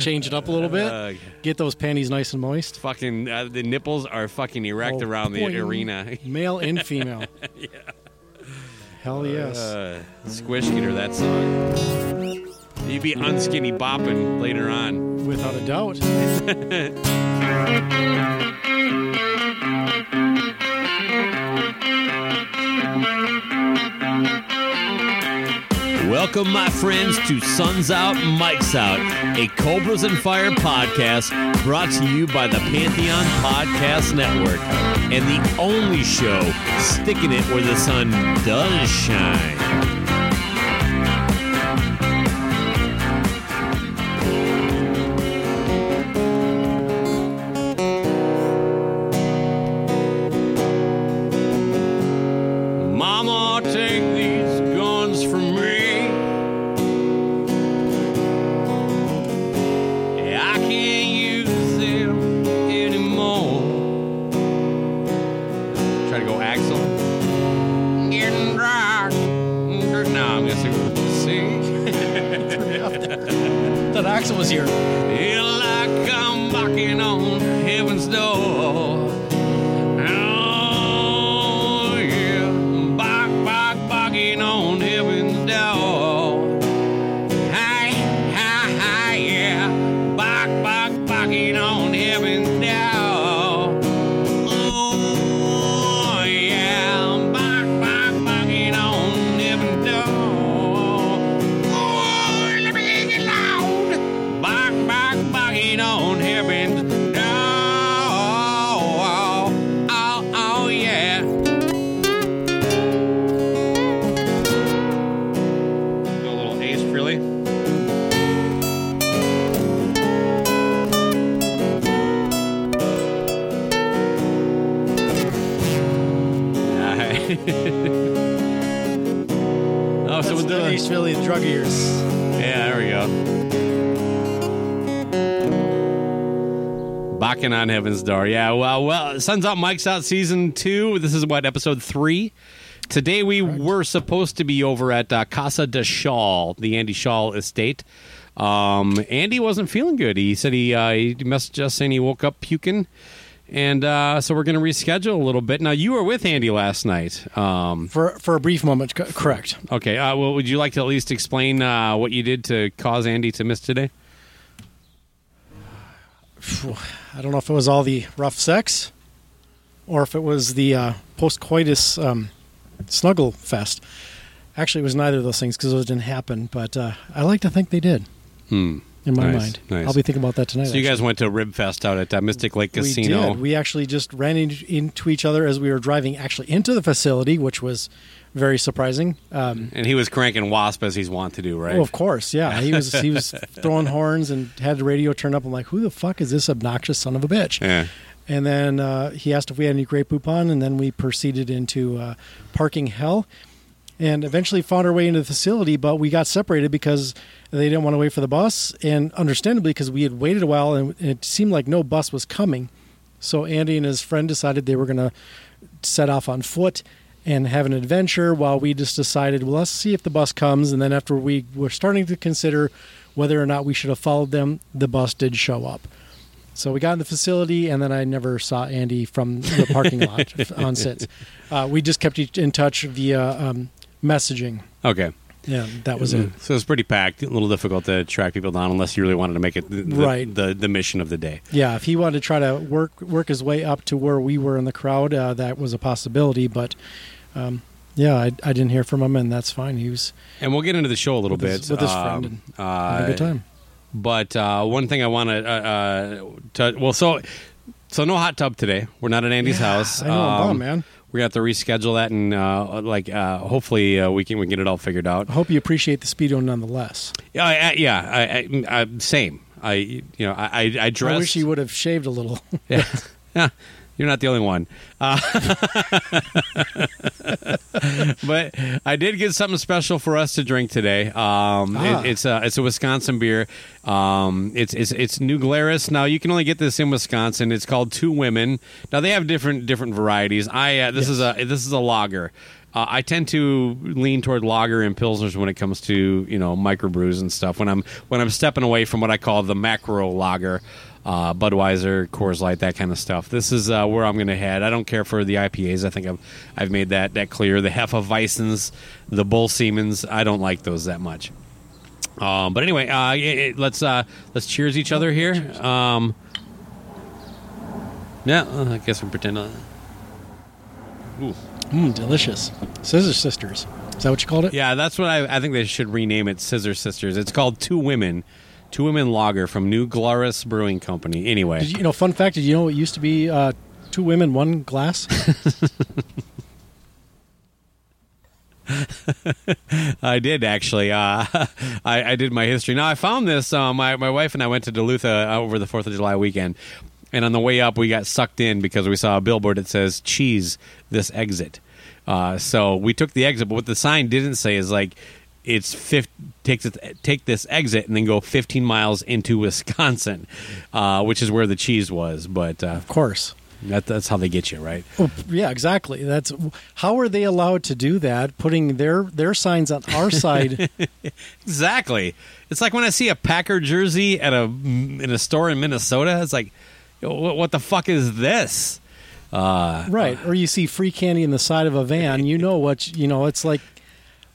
change it up a little bit, Uh, get those panties nice and moist. fucking uh, the nipples are fucking erect Oh, around the arena. Male and female. Hell yes. Uh, Squish that song. You'd be unskinny bopping later on. Without a doubt. Welcome, my friends, to Suns Out, Mike's Out, a Cobras and Fire podcast brought to you by the Pantheon Podcast Network and the only show sticking it where the sun does shine. On Heaven's Door. Yeah, well, well, Sun's Out, Mike's Out, season two. This is what, episode three? Today we were supposed to be over at uh, Casa de Shaw, the Andy Shaw estate. Um, Andy wasn't feeling good. He said he, uh, he messaged us saying he woke up puking. And uh, so we're going to reschedule a little bit. Now, you were with Andy last night. Um, For for a brief moment, correct. Okay. Uh, well, would you like to at least explain uh, what you did to cause Andy to miss today? I don't know if it was all the rough sex or if it was the uh, post coitus um, snuggle fest. Actually, it was neither of those things because those didn't happen, but uh, I like to think they did Hmm. in my Nice, mind. nice. I'll be thinking about that tonight. So you guys went to Rib Fest out at uh, Mystic Lake Casino. We did. We actually just ran in, into each other as we were driving actually into the facility, which was very surprising. Um, and he was cranking Wasp as he's wont to do, right? Oh, of course, yeah. He was he was throwing horns and had the radio turned up. I'm like, who the fuck is this obnoxious son of a bitch? yeah. And then uh, he asked if we had any Grey Poupon, and then we proceeded into uh, parking hell, and eventually found our way into the facility. But we got separated because they didn't want to wait for the bus, and understandably because we had waited a while and it seemed like no bus was coming. So Andy and his friend decided they were going to set off on foot and have an adventure, while we just decided, well, let's see if the bus comes. And then after we were starting to consider whether or not we should have followed them, the bus did show up. So we got in the facility, and then I never saw Andy from the parking lot on since. Uh, we just kept each- in touch via um, messaging. Okay. Yeah, that was it. So it's pretty packed. A little difficult to track people down unless you really wanted to make it the, the- Right. the, the mission of the day. Yeah, if he wanted to try to work work his way up to where we were in the crowd, uh, that was a possibility. But um, yeah, I, I didn't hear from him, and that's fine. He was And we'll get into the show a little With bit his- with his um, friend and uh, having a good time. But uh, one thing I want to, uh, uh, to well, so so no hot tub today. We're not at Andy's house. I know, I'm Um, bummed, man. Gonna have to reschedule that, and uh, like uh, hopefully uh, we can we can get it all figured out. I hope you appreciate the speedo nonetheless. Yeah, I, I, yeah, I, I, same. I you know I I, dressed. I wish he would have shaved a little. Yeah. Yeah. You're not the only one. Uh, but I did get something special for us to drink today. Um, Ah. it- it's a it's a Wisconsin beer. Um, it's it's it's New Glarus. Now you can only get this in Wisconsin. It's called Two Women. Now they have different different varieties. I uh, this is a this is a lager. Uh, I tend to lean toward lager and pilsners when it comes to you know microbrews and stuff. When I'm when I'm stepping away from what I call the macro lager, uh, Budweiser, Coors Light, that kind of stuff. This is uh, where I'm going to head. I don't care for the IPAs. I think I've I've made that that clear. The Hefeweizens, the Bull Siemens, I don't like those that much. Um, but anyway, uh, it- it- let's uh, let's cheers each other here. Um, yeah, uh, I guess we pretend. Uh, ooh. Mm, delicious. Scissor Sisters. Is that what you called it? Yeah, that's what I, I think they should rename it. Scissor Sisters. It's called Two Women, Two Women Lager from New Glarus Brewing Company. Anyway, Did you, you know, fun fact, did you know it used to be uh, two women, one glass? I did actually. Uh, I, I did my history. Now I found this. Uh, my my wife and I went to Duluth uh, over the Fourth of July weekend, and on the way up we got sucked in because we saw a billboard that says "Cheese this exit." Uh, so we took the exit, but what the sign didn't say is like it's fif- take this, take this exit and then go 15 miles into Wisconsin, uh, which is where the cheese was. But uh, of course. that, that's how they get you, right? Oh, yeah, exactly. That's how are they allowed to do that? Putting their their signs on our side. Exactly. It's like when I see a Packer jersey at a in a store in Minnesota. It's like, what, what the fuck is this? Uh, right. Or you see free candy in the side of a van, you know what you know, it's like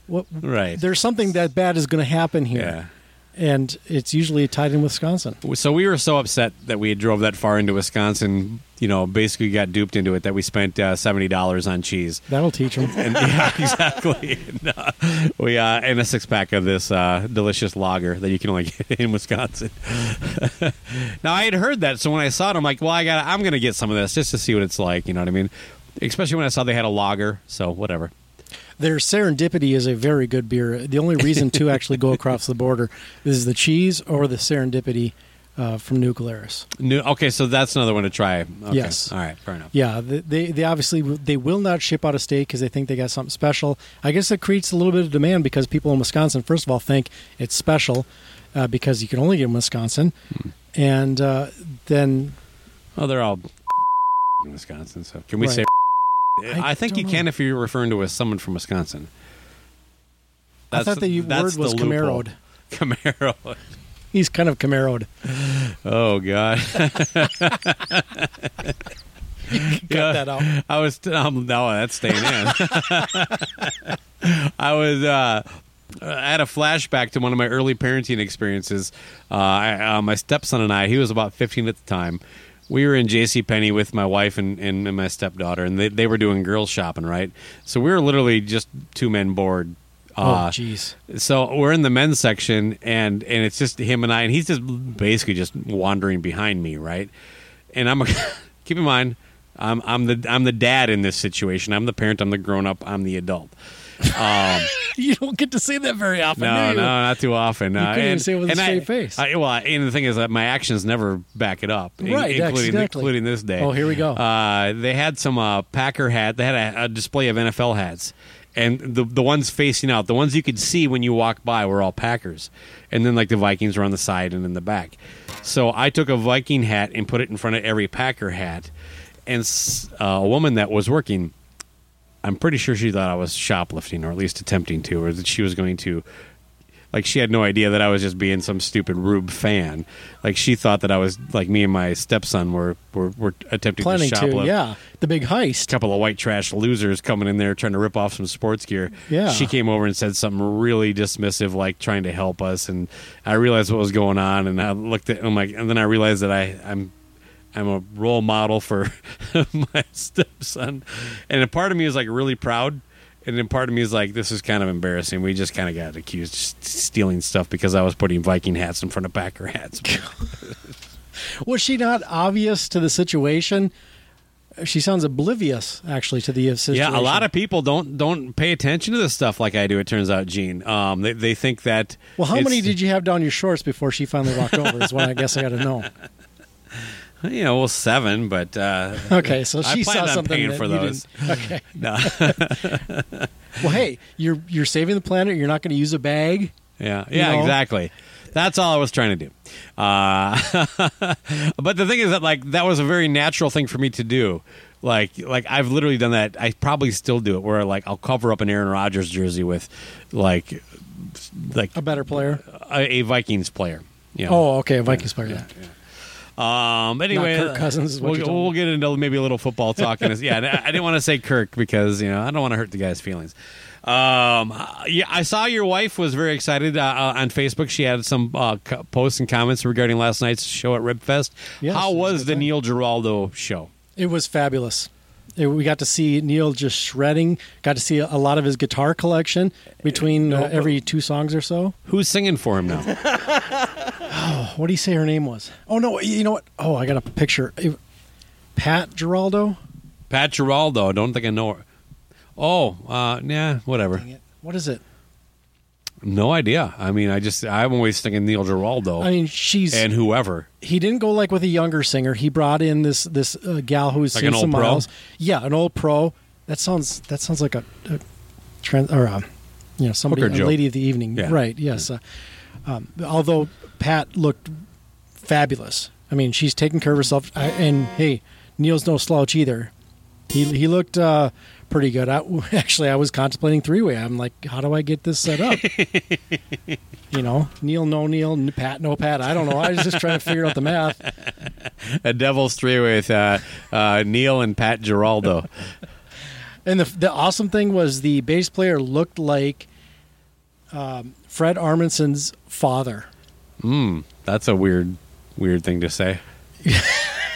what right. there's something that bad is going to happen yeah. here. And it's usually tied in Wisconsin. So we were so upset that we drove that far into Wisconsin. You know, basically got duped into it that we spent uh, seventy dollars on cheese. That'll teach them. And yeah, exactly. And, uh, we uh, and a six pack of this uh, delicious lager that you can only get in Wisconsin. now I had heard that, so when I saw it, I'm like, well, I got, I'm going to get some of this just to see what it's like. You know what I mean? Especially when I saw they had a lager. So whatever. Their serendipity is a very good beer. The only reason to actually go across the border is the cheese or the serendipity uh, from New Glarus. New, okay, so that's another one to try. Okay. Yes. All right. Fair enough. Yeah, they they, obviously they will not ship out of state because they think they got something special. I guess it creates a little bit of demand because people in Wisconsin, first of all, think it's special uh, because you can only get in Wisconsin, Hmm. and uh, then Oh, they're all in Wisconsin. So can we Right. say? I I, think don't you know. can if you're referring to a someone from Wisconsin. I thought the word was loophole. Camaroed. Camaro. He's kind of Camaroed. Oh God. Cut that out. I was um, no, that's staying in. I was uh, I had a flashback to one of my early parenting experiences. Uh, I, uh, my stepson and I, he was about 15 at the time. We were in J.C. Penney with my wife and, and, my stepdaughter, and they, they were doing girls shopping, right? So we were literally just two men bored. Oh, Uh, jeez. so we're in the men's section, and and it's just him and I, and he's just basically just wandering behind me, right? And I'm a, keep in mind, I'm I'm the I'm the dad in this situation. I'm the parent. I'm the grown up. I'm the adult. Um, you don't get to say that very often. no, do you? no, not too often. Uh, You couldn't even and- say it with a and I- face. I, well, and the thing is that my actions never back it up, in- Right, including exactly. including this day. Oh, here we go. Uh, they had some uh, Packer hat. They had a, a display of NFL hats, and the the ones facing out, the ones you could see when you walk by, were all Packers, and then like the Vikings were on the side and in the back. So I took a Viking hat and put it in front of every Packer hat, and uh, a woman that was working. I'm pretty sure she thought I was shoplifting, or at least attempting to, or that she was going to like she had no idea that I was just being some stupid Rube fan. Like she thought that I was like me and my stepson were were, were attempting Planning to to, shoplift. yeah. The big heist. A couple of white trash losers coming in there trying to rip off some sports gear. Yeah. She came over and said something really dismissive, like trying to help us, and I realized what was going on, and I looked at, I'm like, and then I realized that I, I'm, I'm a role model for my stepson, and a part of me is like really proud. And then part of me is like, this is kind of embarrassing. We just kind of got accused of stealing stuff because I was putting Viking hats in front of Packer hats. Was she not obvious to the situation? She sounds oblivious, actually, to the situation. Yeah, a lot of people don't don't pay attention to this stuff like I do. It turns out, Gene. Um, they they think that. Well, how many did you have down your shorts before she finally walked over? Is what I guess I got to know. You know, well, seven, but uh, Okay, so I she planned saw on something paying for those. Okay. no. Well, hey, you're you're saving the planet. You're not going to use a bag. yeah, You yeah, know? exactly. That's all I was trying to do. Uh, but the thing is that like that was a very natural thing for me to do. Like, like I've literally done that. I probably still do it, where like I'll cover up an Aaron Rodgers jersey with, like, like A better player. a, a Vikings player. You know? Oh, okay, a Vikings player. Yeah. Um. Anyway, Kirk Cousins we'll, we'll get into maybe a little football talk. in this. Yeah, I didn't want to say Kirk because you know I don't want to hurt the guy's feelings. Um. Yeah, I saw your wife was very excited uh, uh, on Facebook. She had some uh, co- posts and comments regarding last night's show at Ribfest. Yes, How was the. Neil Giraldo show? It was fabulous. It- we got to see Neil just shredding. Got to see a, lot of his guitar collection between uh, every two songs or so. Who's singing for him now? oh, What do you say her name was? Oh no, you know what? Oh, I got a picture. Pat Giraldo. Pat Giraldo. I don't think I know her. Oh, uh, yeah, whatever. What is it? No idea. I mean, I just I'm always thinking Neil Giraldo I mean, she's and whoever. he didn't go like with a younger singer. He brought in this this uh, gal who's Like seen some pro? miles. Yeah, an old pro. That sounds that sounds like a, a trans or a, you know somebody Hooker a joke. lady of the evening. Yeah. Right. Yes. Uh, um, although Pat looked fabulous. I mean, she's taking care of herself. I, and hey, Neil's no slouch either. He he looked uh, pretty good. I, actually, I was contemplating three way. I'm like, how do I get this set up? you know, Neil, no Neil, Pat, no Pat. I don't know. I was just trying to figure out the math. A Devil's Three with uh, uh, Neil and Pat Giraldo. And the the awesome thing was the bass player looked like um, Fred Armisen's father. Hmm, that's a weird, weird thing to say.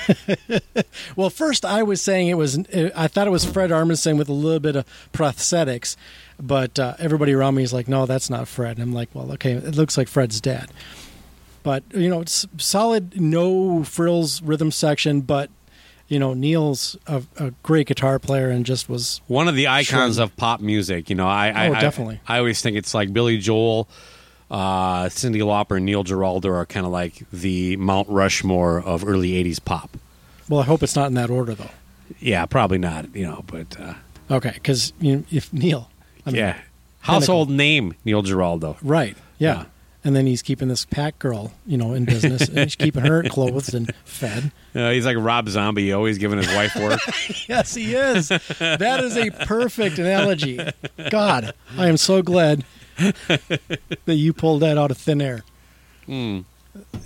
Well, first I was saying it was I thought it was Fred Armisen with a little bit of prosthetics, but uh, everybody around me is like, no, that's not Fred. And I'm like, well, okay, it looks like Fred's dad. But you know, it's solid, no frills rhythm section, but you know, Neil's a, a great guitar player and just was One of the icons of pop music. You know, I, I Oh, I- definitely. I, always think it's like Billy Joel, uh, Cyndi Lauper, and Neil Giraldo are kind of like the Mount Rushmore of early '80s pop. well. I hope it's not in that order though. Yeah, probably not. You know, but uh, Okay, because you know, if Neil, I mean, yeah, household name Neil Giraldo. Right. Yeah. Yeah. And then he's keeping this pack girl, you know, in business, and he's keeping her clothed and fed. Uh, he's like Rob Zombie, always giving his wife work. Yes, he is. That is a perfect analogy. God, I am so glad that you pulled that out of thin air. Hmm.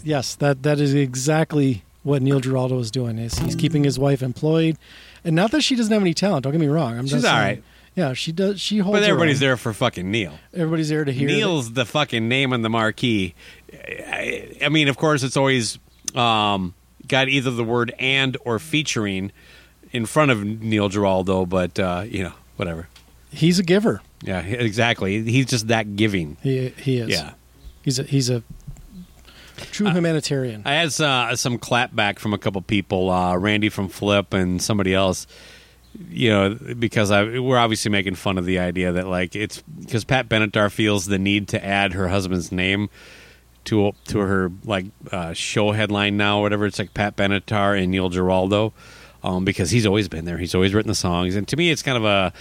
Yes, that that is exactly what Neil Giraldo is doing. Is he's keeping his wife employed, and not that she doesn't have any talent. Don't get me wrong. I'm She's just all saying- right. Yeah, she does. She holds. But everybody's there for fucking Neil. Everybody's there to hear. Neil's the fucking name on the marquee. I, I mean, of course, it's always um, got either the word and or featuring in front of Neil Giraldo, but uh, you know, whatever. He's a giver. Yeah, exactly. He's just that giving. He he is. Yeah. He's a he's a true humanitarian. I had uh, some clapback from a couple people, uh, Randy from Flip and somebody else. You know, because I we're obviously making fun of the idea that like it's because Pat Benatar feels the need to add her husband's name to to her like uh, show headline now, or whatever. It's like Pat Benatar and Neil Giraldo, um, because he's always been there. He's always written the songs, and to me, it's kind of a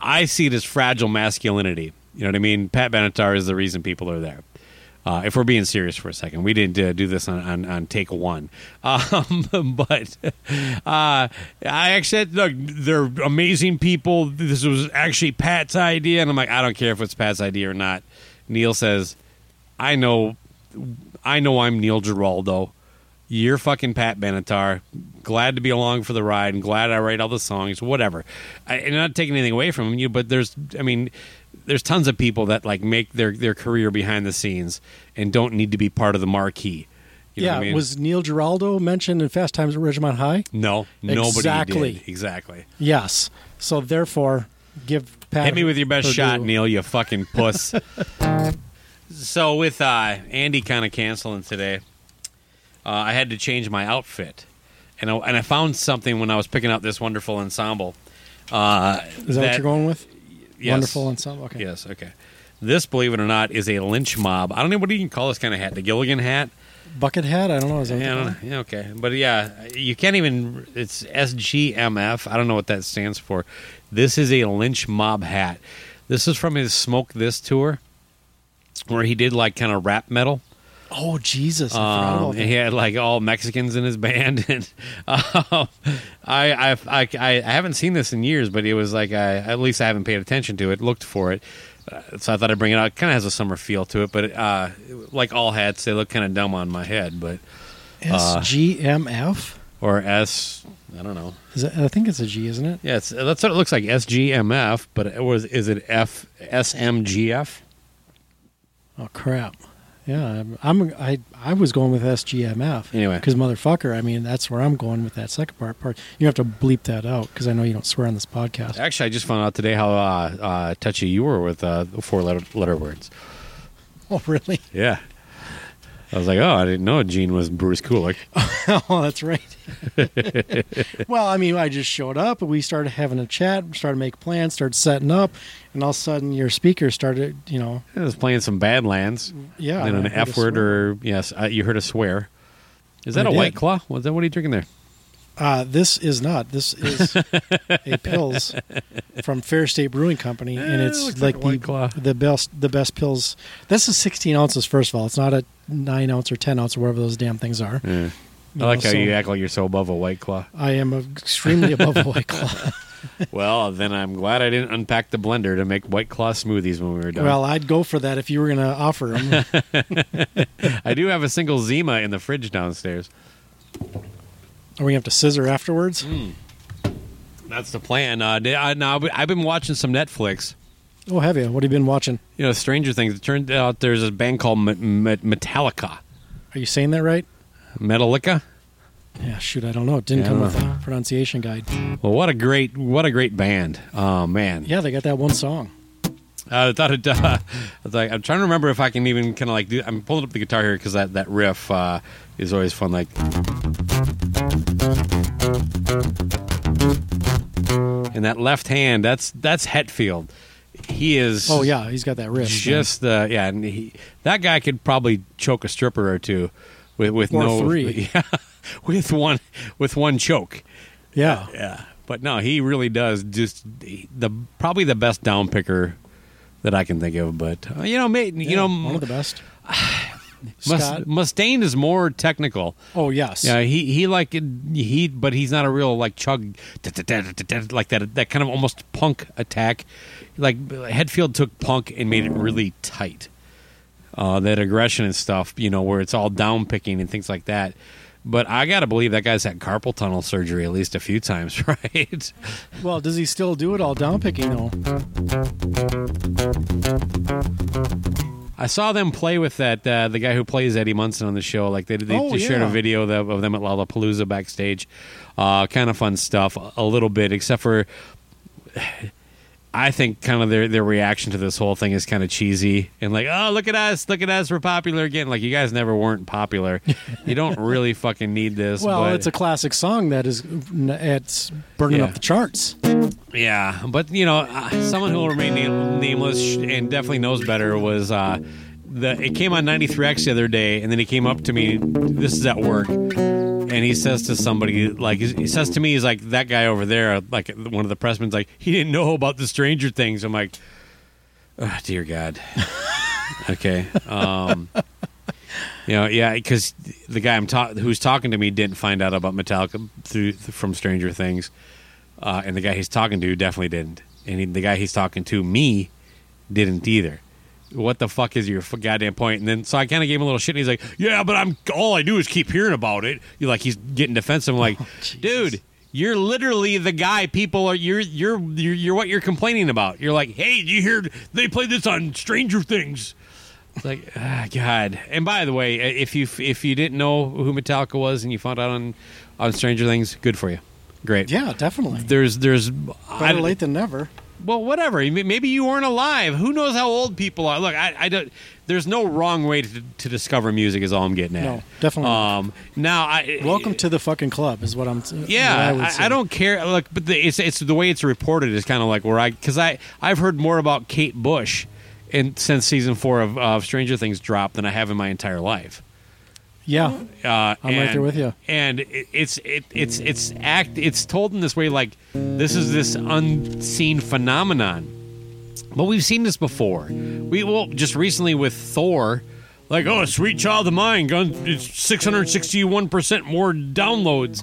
I see it as fragile masculinity. You know what I mean? Pat Benatar is the reason people are there. Uh, if we're being serious for a second, we didn't uh, do this on, on, on take one, um, but uh, I actually look, they're amazing people. This was actually Pat's idea, and I'm like, I don't care if it's Pat's idea or not. Neil says, I know, I know, I'm Neil Giraldo. You're fucking Pat Benatar. Glad to be along for the ride, and glad I write all the songs. Whatever. I, and not taking anything away from you, but there's, I mean, there's tons of people that like make their their career behind the scenes and don't need to be part of the marquee. You know yeah, what I mean? was Neil Giraldo mentioned in Fast Times at Ridgemont High? no nobody Exactly. did exactly. Yes. So therefore, give Pat Hit me with your best her shot. Neil. You fucking puss. so with uh, Andy kind of canceling today, uh, I had to change my outfit, and I, and I found something when I was picking out this wonderful ensemble. Uh, Is that, what you're going with? yes. Wonderful ensemble. Okay. Yes. Okay. This, believe it or not, is a lynch mob. I don't know what you can call this kind of hat. The Gilligan hat. Bucket hat. I don't know. Is that Yeah, I don't know. yeah, okay, but yeah, you can't even. It's SGMF. I don't know what that stands for. This is a lynch mob hat. This is from his Smoke This tour, where he did like kind of rap metal. Oh Jesus! Um, and he had like all Mexicans in his band, and um, I, I, I, I haven't seen this in years, but it was like I, at least I haven't paid attention to it, looked for it, uh, so I thought I'd bring it out. It Kind of has a summer feel to it, but uh, like all hats, they look kind of dumb on my head, but uh, SGMF. or S, I don't know. Is that, I think it's a G, isn't it? Yeah, it's, that's what it looks like. SGMF, but it was is it F SMGF? Oh crap! Yeah, I'm, I'm I I was going with SGMF. Anyway. because motherfucker, I mean that's where I'm going with that second part. Part you have to bleep that out because I know you don't swear on this podcast. Actually, I just found out today how uh, uh, touchy you were with uh, four letter letter words. Oh really? Yeah. I was like, oh, I didn't know Gene was Bruce Kulick. oh, that's right. well, I mean, I just showed up and we started having a chat, started making plans, started setting up, and all of a sudden your speaker started, you know, I was playing some Badlands. yeah, and an I F word or, yes, uh, you heard a swear. Is that I a did. White Claw? Was that what are you drinking there? Uh, this is not. This is a pils from Fair State Brewing Company, and Eh, it's looks like, like a White the Claw. the best the best pils. This is 16 ounces. First of all, it's not a nine ounce or 10 ounce or whatever those damn things are. Yeah. I like know, how so you act like you're so above a White Claw. I am extremely above a White Claw. well, then I'm glad I didn't unpack the blender to make White Claw smoothies when we were done. well, I'd go for that if you were going to offer them. I do have a single Zima in the fridge downstairs. Are we going to have to scissor afterwards? Mm. That's the plan. Uh, I, now, I've been watching some Netflix. Oh, have you? What have you been watching? You know, Stranger Things. It turned out there's a band called M- M- Metallica. Are you saying that right? Metallica. Yeah, shoot, I don't know. It didn't Yeah, come with a pronunciation guide. Well, what a great, what a great band. Oh man. Yeah, they got that one song. Uh, I thought it. Uh, I was like, I'm trying to remember if I can even kind of like do. I'm pulling up the guitar here because that that riff uh, is always fun. Like, and that left hand. That's that's Hetfield. He is. Oh yeah, he's got that riff. Just the yeah. And he, that guy could probably choke a stripper or two with with Or no three. Yeah, with one with one choke. yeah. Yeah, but no, he really does just the probably the best down picker that I can think of. But uh, you know, ma- you Yeah, know, one of the best. Scott. Mustaine is more technical. Oh yes. Yeah, he he like he, but he's not a real like chug like that that kind of almost punk attack. Like Hetfield took punk and made it really tight. Uh, that aggression and stuff, you know, where it's all down picking and things like that. But I gotta believe that guy's had carpal tunnel surgery at least a few times, right? Well, does he still do it all down picking though? I saw them play with that uh, the guy who plays Eddie Munson on the show. Like they, they, Oh, they shared a video of them- of them at Lollapalooza backstage. Uh, kind of fun stuff, a little bit, except for I think kind of their their reaction to this whole thing is kind of cheesy and like, oh look at us, look at us, we're popular again. Like you guys never weren't popular. you don't really fucking need this. Well, but, it's a classic song that is it's burning Yeah. up the charts. Yeah, but you know, uh, someone who will remain name- nameless and definitely knows better was uh, the. It came on 93X the other day, and then he came up to me. This is at work, and he says to somebody like he says to me, he's like that guy over there, like one of the pressmen's like he didn't know about the Stranger Things. I'm like, oh, dear God. okay. Um, you know, yeah, because the guy I'm ta- who's talking to me didn't find out about Metallica through from Stranger Things, uh, and the guy he's talking to definitely didn't, and he, the guy he's talking to me didn't either. What the fuck is your goddamn point? And then so I kind of gave him a little shit, and he's like, "Yeah, but I'm all I do is keep hearing about it." You're like he's getting defensive. I'm like, dude. You're literally the guy people are. You're, you're you're you're what you're complaining about. You're like, hey, you hear they play this on Stranger Things? It's like, ah, God. And by the way, if you if you didn't know who Metallica was and you found out on on Stranger Things, good for you. Great. Yeah, definitely. There's there's I, Better late than never. Well, whatever. Maybe you weren't alive. Who knows how old people are? Look, I, I don't. There's no wrong way to, to discover music. Is all I'm getting at. No, definitely. Um, now, I Welcome to the fucking club is what I'm. yeah, what I, I. I don't care. Look, but the, it's it's the way it's reported is kind of like where I because I I've heard more about Kate Bush in since season four of, of Stranger Things dropped than I have in my entire life. Yeah, Uh, I'm right there with you. And it, it's it, it's it's act it's told in this way like this is this unseen phenomenon. But we've seen this before. We well just recently with Thor, like, oh, Sweet Child of Mine, gun, 661% more downloads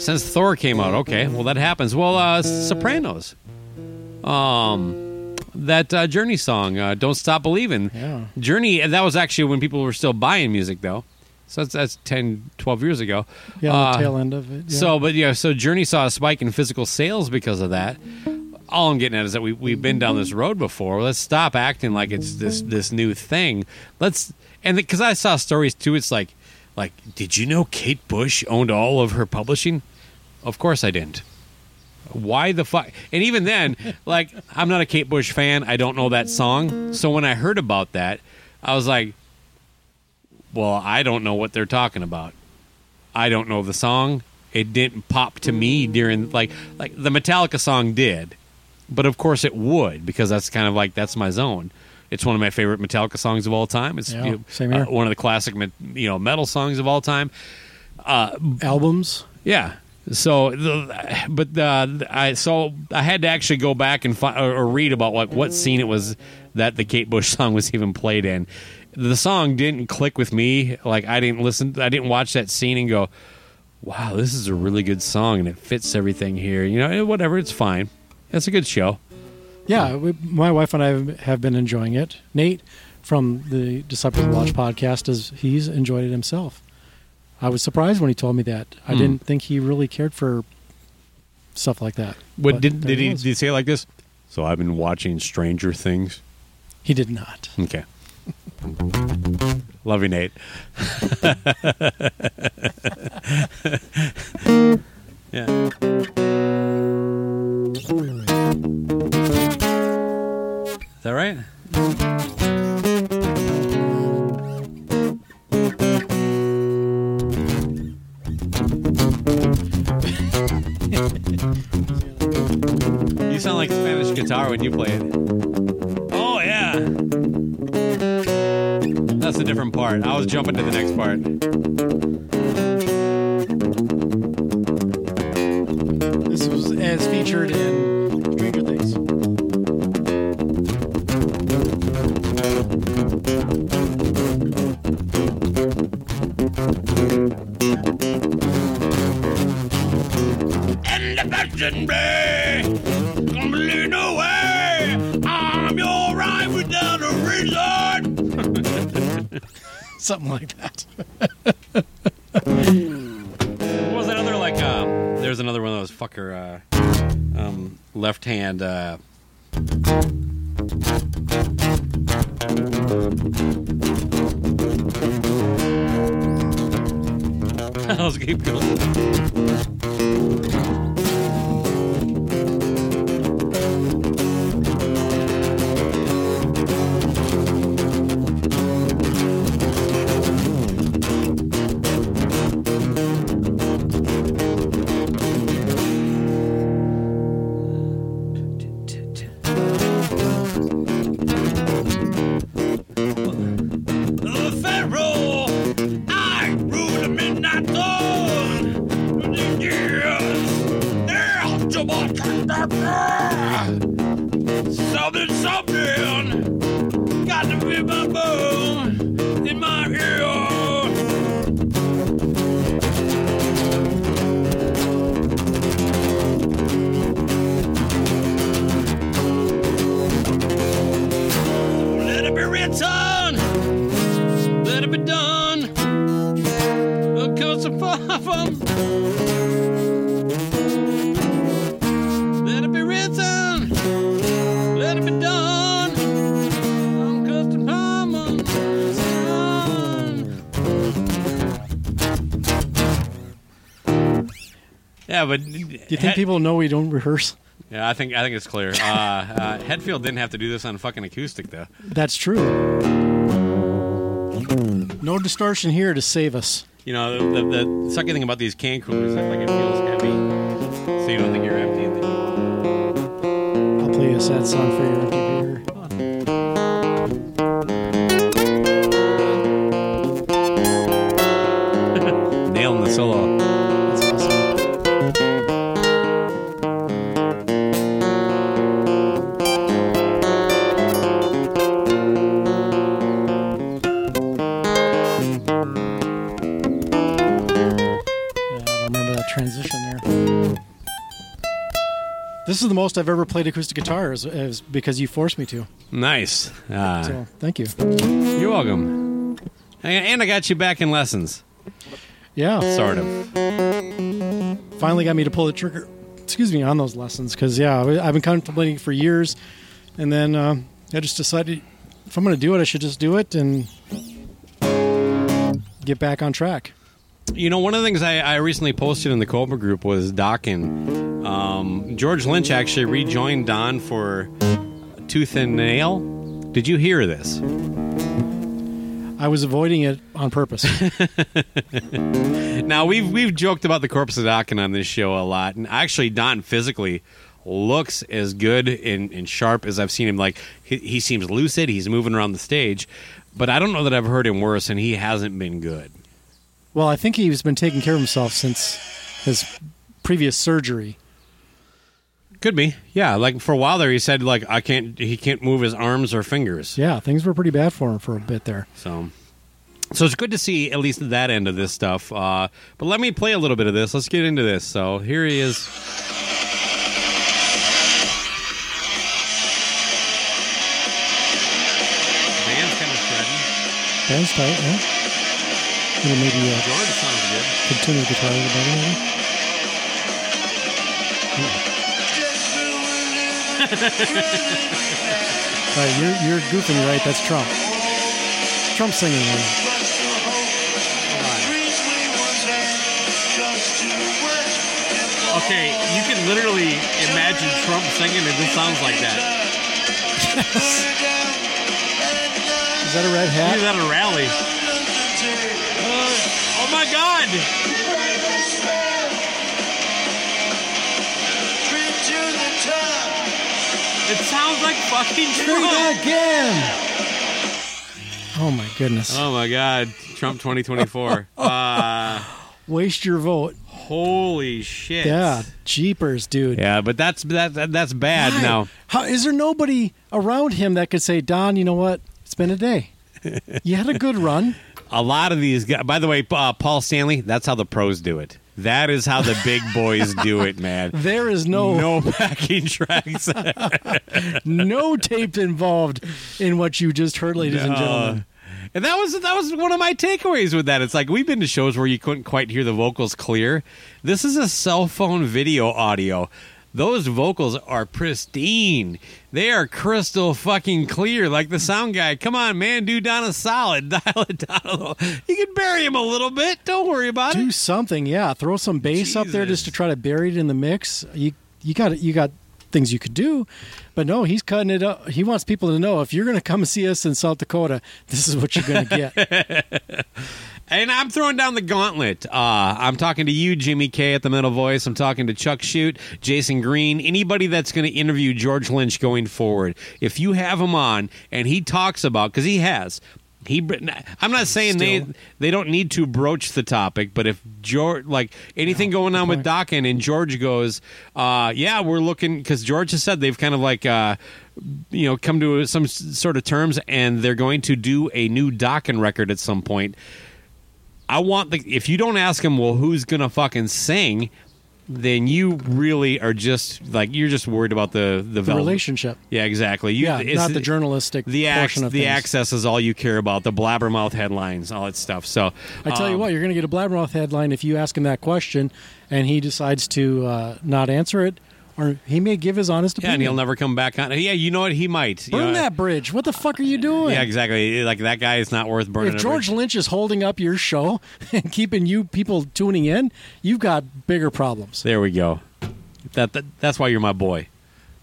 since Thor came out. Okay, well, that happens. Well, uh, Sopranos. Um, that uh, Journey song, uh, Don't Stop Believing. Yeah. Journey, that was actually when people were still buying music, though. So that's, that's 10, 12 years ago. Yeah, Uh, the tail end of it. Yeah. so, but yeah, so Journey saw a spike in physical sales because of that. All I'm getting at is that we we've been down this road before. Let's stop acting like it's this this new thing. Let's and because I saw stories too. It's like like did you know Kate Bush owned all of her publishing? Of course I didn't. Why the fuck? And even then, like I'm not a Kate Bush fan. I don't know that song. So when I heard about that, I was like, well, I don't know what they're talking about. I don't know the song. It didn't pop to me during like like the Metallica song did, but of course it would because that's kind of like that's my zone. It's one of my favorite Metallica songs of all time. It's Yeah, you know, uh, one of the classic you know metal songs of all time. albums. Yeah. So, the, but uh, I so I had to actually go back and find, or read about like what scene it was that the Kate Bush song was even played in. The song didn't click with me. Like I didn't listen. I didn't watch that scene and go, "Wow, this is a really good song and it fits everything here." You know, whatever. It's fine. It's a good show. Yeah, we, my wife and I have been enjoying it. Nate from the Disciples Watch podcast is he's enjoyed it himself. I was surprised when he told me that. I Hmm. didn't think he really cared for stuff like that. What did did he, did he say it like this? So I've been watching Stranger Things. He did not. Okay. Love you, Nate. yeah. Is that right? You sound like Spanish guitar when you play it. Oh yeah. That's a different part. I was jumping to the next part. This was as featured in Stranger Things. And the passion bay, Something like that. What was that other like? Um, there's another one of those fucker uh, um, left hand. Uh, Let's keep going. You think people know we don't rehearse? Yeah, I think I think it's clear. Uh, uh, Hetfield didn't have to do this on fucking acoustic though. That's true. No distortion here to save us. You know, the, the, the sucky thing about these can coolers is that like it feels heavy, so you don't think you're empty. And then you, I'll play a sad song for your This is the most I've ever played acoustic guitar, is, is because you forced me to. Nice. Uh, So thank you. You're welcome. And I got you back in lessons, Yeah, sort of. finally got me to pull the trigger. Excuse me on those lessons because yeah, I've been contemplating for years, and then um, I just decided if I'm going to do it, I should just do it and get back on track. You know, one of the things I, I recently posted in the Cobra group was Dokken. Um, George Lynch actually rejoined Don for Tooth and Nail. Did you hear this? I was avoiding it on purpose. Now we've we've joked about the corpse of Dokken on this show a lot, and actually Don physically looks as good and, and sharp as I've seen him. Like he, he seems lucid, he's moving around the stage, but I don't know that I've heard him worse, and he hasn't been good. well, I think he's been taking care of himself since his previous surgery. Could be, yeah. Like for a while there, he said like I can't, he can't move his arms or fingers. Yeah, things were pretty bad for him for a bit there. So, so it's good to see at least that end of this stuff. Uh, but let me play a little bit of this. Let's get into this. So here he is. Band's kind of shredding. Band's tight, yeah. Little maybe uh, George sounds good. his guitar a little better, right, you're you're goofing, right? That's Trump. Trump singing. Right? Okay, you can literally imagine Trump singing, and this sounds like that. Is that a red hat? He's at a rally. Uh, oh my God! Sounds like fucking Say Trump. that again. Oh my goodness! Oh my God, Trump 2024. uh, Waste your vote. holy shit. Yeah, jeepers, dude. Yeah, but that's that, that that's bad Why? now. How is there nobody around him that could say, Don? You know what? It's been a day. You had a good run. A lot of these guys. By the way, uh, Paul Stanley. That's how the pros do it. That is how the big boys do it, man. There is no no, No backing tracks. No tape involved in what you just heard, ladies and gentlemen. And that was that was one of my takeaways with that. It's like we've been to shows where you couldn't quite hear the vocals clear. This is a cell phone video audio. Those vocals are pristine. They are crystal fucking clear. Like the sound guy, come on, man, do down a solid, dial it down a little. You can bury him a little bit. Don't worry about Do it. Do something, yeah. Throw some bass up there just to try to bury it in the mix. You you got you got things you could do, but no, he's cutting it up. He wants people to know if you're going to come see us in South Dakota, this is what you're going to get. And I'm throwing down the gauntlet. Uh, I'm talking to you, Jimmy K at the Metal Voice. I'm talking to Chuck Shute, Jason Green, anybody that's going to interview George Lynch going forward. If you have him on and he talks about, because he has, he. I'm not saying they Still. they don't need to broach the topic, but if George like anything going on with. Dokken and George goes, uh, yeah, we're looking because George has said they've kind of like. Uh, you know, come to some sort of terms, and they're going to do a new Dokken record at some point. I want the if you don't ask him, well, who's gonna fucking sing? Then you really are just like you're just worried about the the, The relationship. Yeah, exactly. You, Yeah, it's not the journalistic The portion ac- of the things. access is all you care about. The blabbermouth headlines, all that stuff. So I tell you um, what, you're going to get a blabbermouth headline if you ask him that question, and he decides to uh, not answer it, or he may give his honest opinion. Yeah, and he'll never come back on. Yeah, you know what? He might. You burn know, that bridge. What the fuck are you doing? Yeah, exactly. Like that guy is not worth burning. If George. Lynch is holding up your show and keeping you people tuning in, you've got bigger problems. there we go. That, that that's why you're my boy.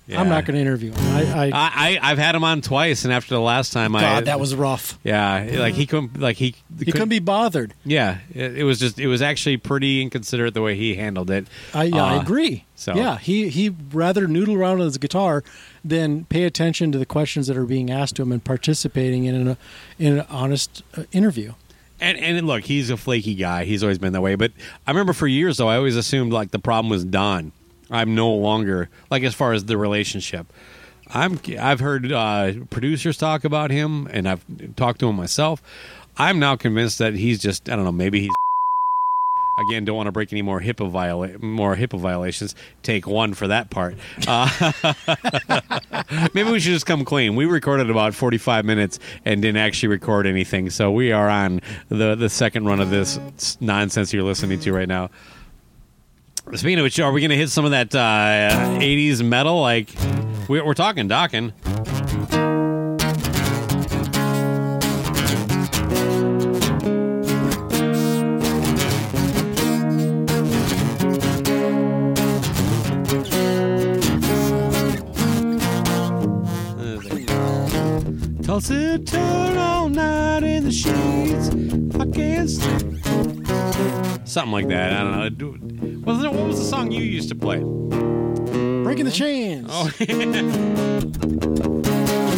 Yeah. I'm not going to interview him. I, I, I, I I've had him on twice, and after the last time, I God, that was rough. yeah, like he couldn't like he He couldn't be bothered. Yeah, it, it was just it was actually pretty inconsiderate the way he handled it. I, yeah, I Uh, agree. so- Yeah, he he rather noodle around on his guitar than pay attention to the questions that are being asked to him and participating in an in an honest uh, interview. And and look, he's a flaky guy. He's always been that way. But I remember for years though, I always assumed like the problem was Don. I'm no longer like as far as the relationship. I'm I've heard uh, producers talk about him, and I've talked to him myself. I'm now convinced that he's just I don't know maybe he's Again, don't want to break any more HIPAA viola- more HIPAA violations. Take one for that part. Uh, maybe we should just come clean. We recorded about forty five minutes and didn't actually record anything, so we are on the the second run of this nonsense you're listening to right now. Speaking of which, are we going to hit some of that uh, '80s metal? Like we, we're talking it, turn all night in the sheets. I can't sleep. Something like that. I don't know. Do- Was it, what was the song you used to play? Breaking the chains. Oh,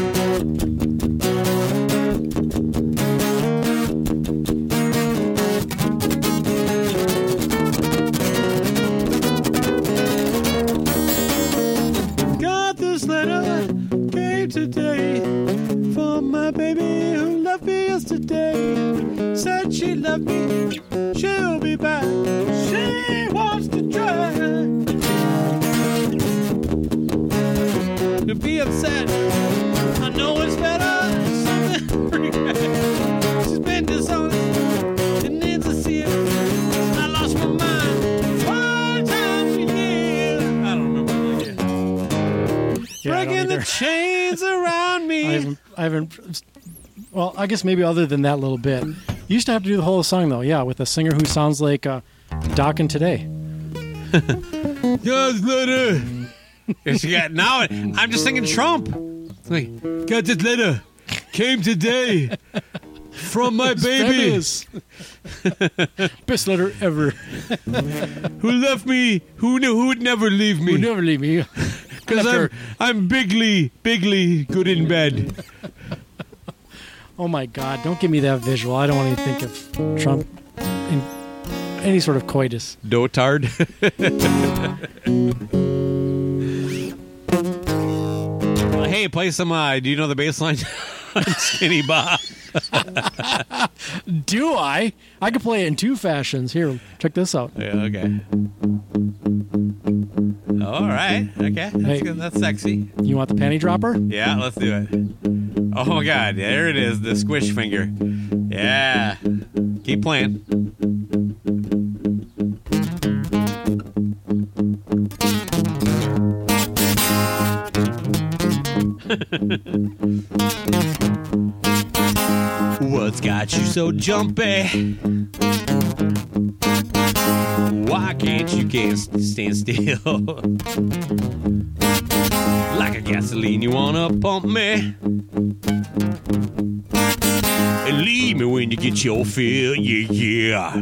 Got this letter came today from my baby who loved me yesterday. Said she loved me, she'll be back. She wants to try to be upset. I know it's better than something regret. She's been dishonest and needs to see it. I lost my mind five times a year. I don't remember the Yeah, I Breaking the chains around me. I haven't, I haven't. Well, I guess maybe other than that little bit, you used to have to do the whole song though. Yeah, with a singer who sounds like uh, Dokken today. Yes, letter. she got now. I'm just thinking Trump. Like, got this letter. Came today from my baby Best letter ever. who left me. Who knew who would never leave You me never leave me. because I'm After- I'm bigly bigly good in bed. Oh my God! Don't give me that visual. I don't want to think of Trump in any sort of coitus. Dotard. hey, play some. Uh, do you know the bass line? Skinny Bob. Do I? I could play it in two fashions. Here, check this out. Yeah. Okay. All right. Okay. That's, good. That's sexy. You want the penny dropper? Yeah, let's do it. Oh my god, there it is, the squish finger. Yeah. Keep playing. What's got you so jumpy? Why can't you can't stand still? like a gasoline, you wanna pump me? And leave me when you get your fill, yeah, yeah.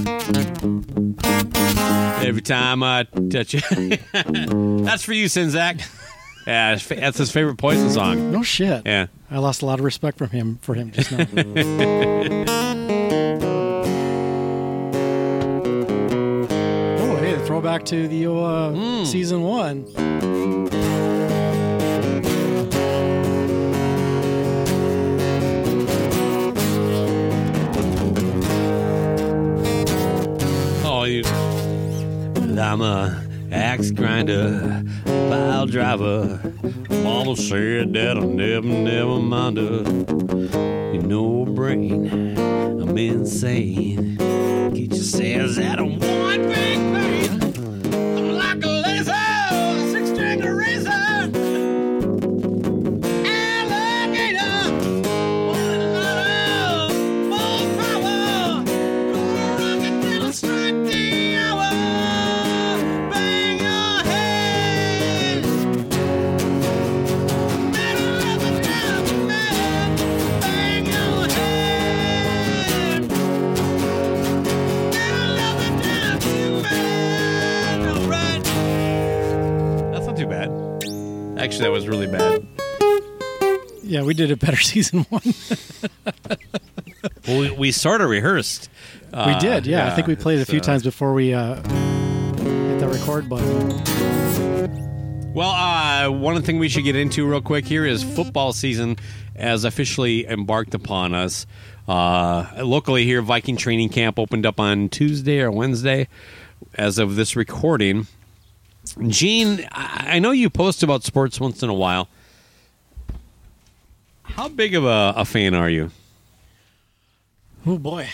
Every time I touch you. that's for you, Sinzak. Yeah, that's his favorite Poison song. No shit. Yeah. I lost a lot of respect from him for him just now. oh, hey, throwback to the uh, Hmm. season one. Oh, you. I'm a axe grinder, pile driver. Mama said that I'll never, never mind her. You know, brain, I'm insane. Get your sails out of one big pain. Yeah, did a better season one. Well, we, we sort of rehearsed. we Uh, did, yeah. I think we played it a few so- times before we uh, hit the record button. Well, uh, one thing we should get into real quick here is football season has officially embarked upon us. Uh, locally here, Viking training camp opened up on Tuesday or Wednesday. As of this recording, Gene, I know you post about sports once in a while. How big of a, a fan are you? Oh boy.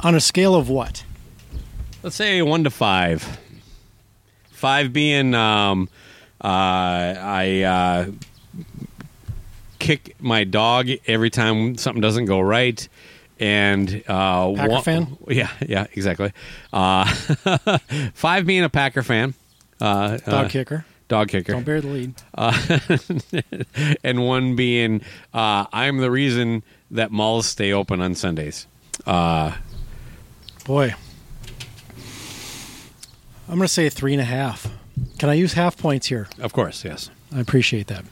On a scale of what? Let's say one to five. Five being um, uh, I uh, kick my dog every time something doesn't go right, and uh, Packer one- fan? Yeah, yeah, exactly. Uh, five being a Packer fan. Uh, Dog uh, kicker. Dog kicker. Don't bear the lead. Uh, and one being uh, I'm the reason that malls stay open on Sundays. Uh, Boy. I'm going to say three and a half. Can I use half points here? of course, yes. I appreciate that.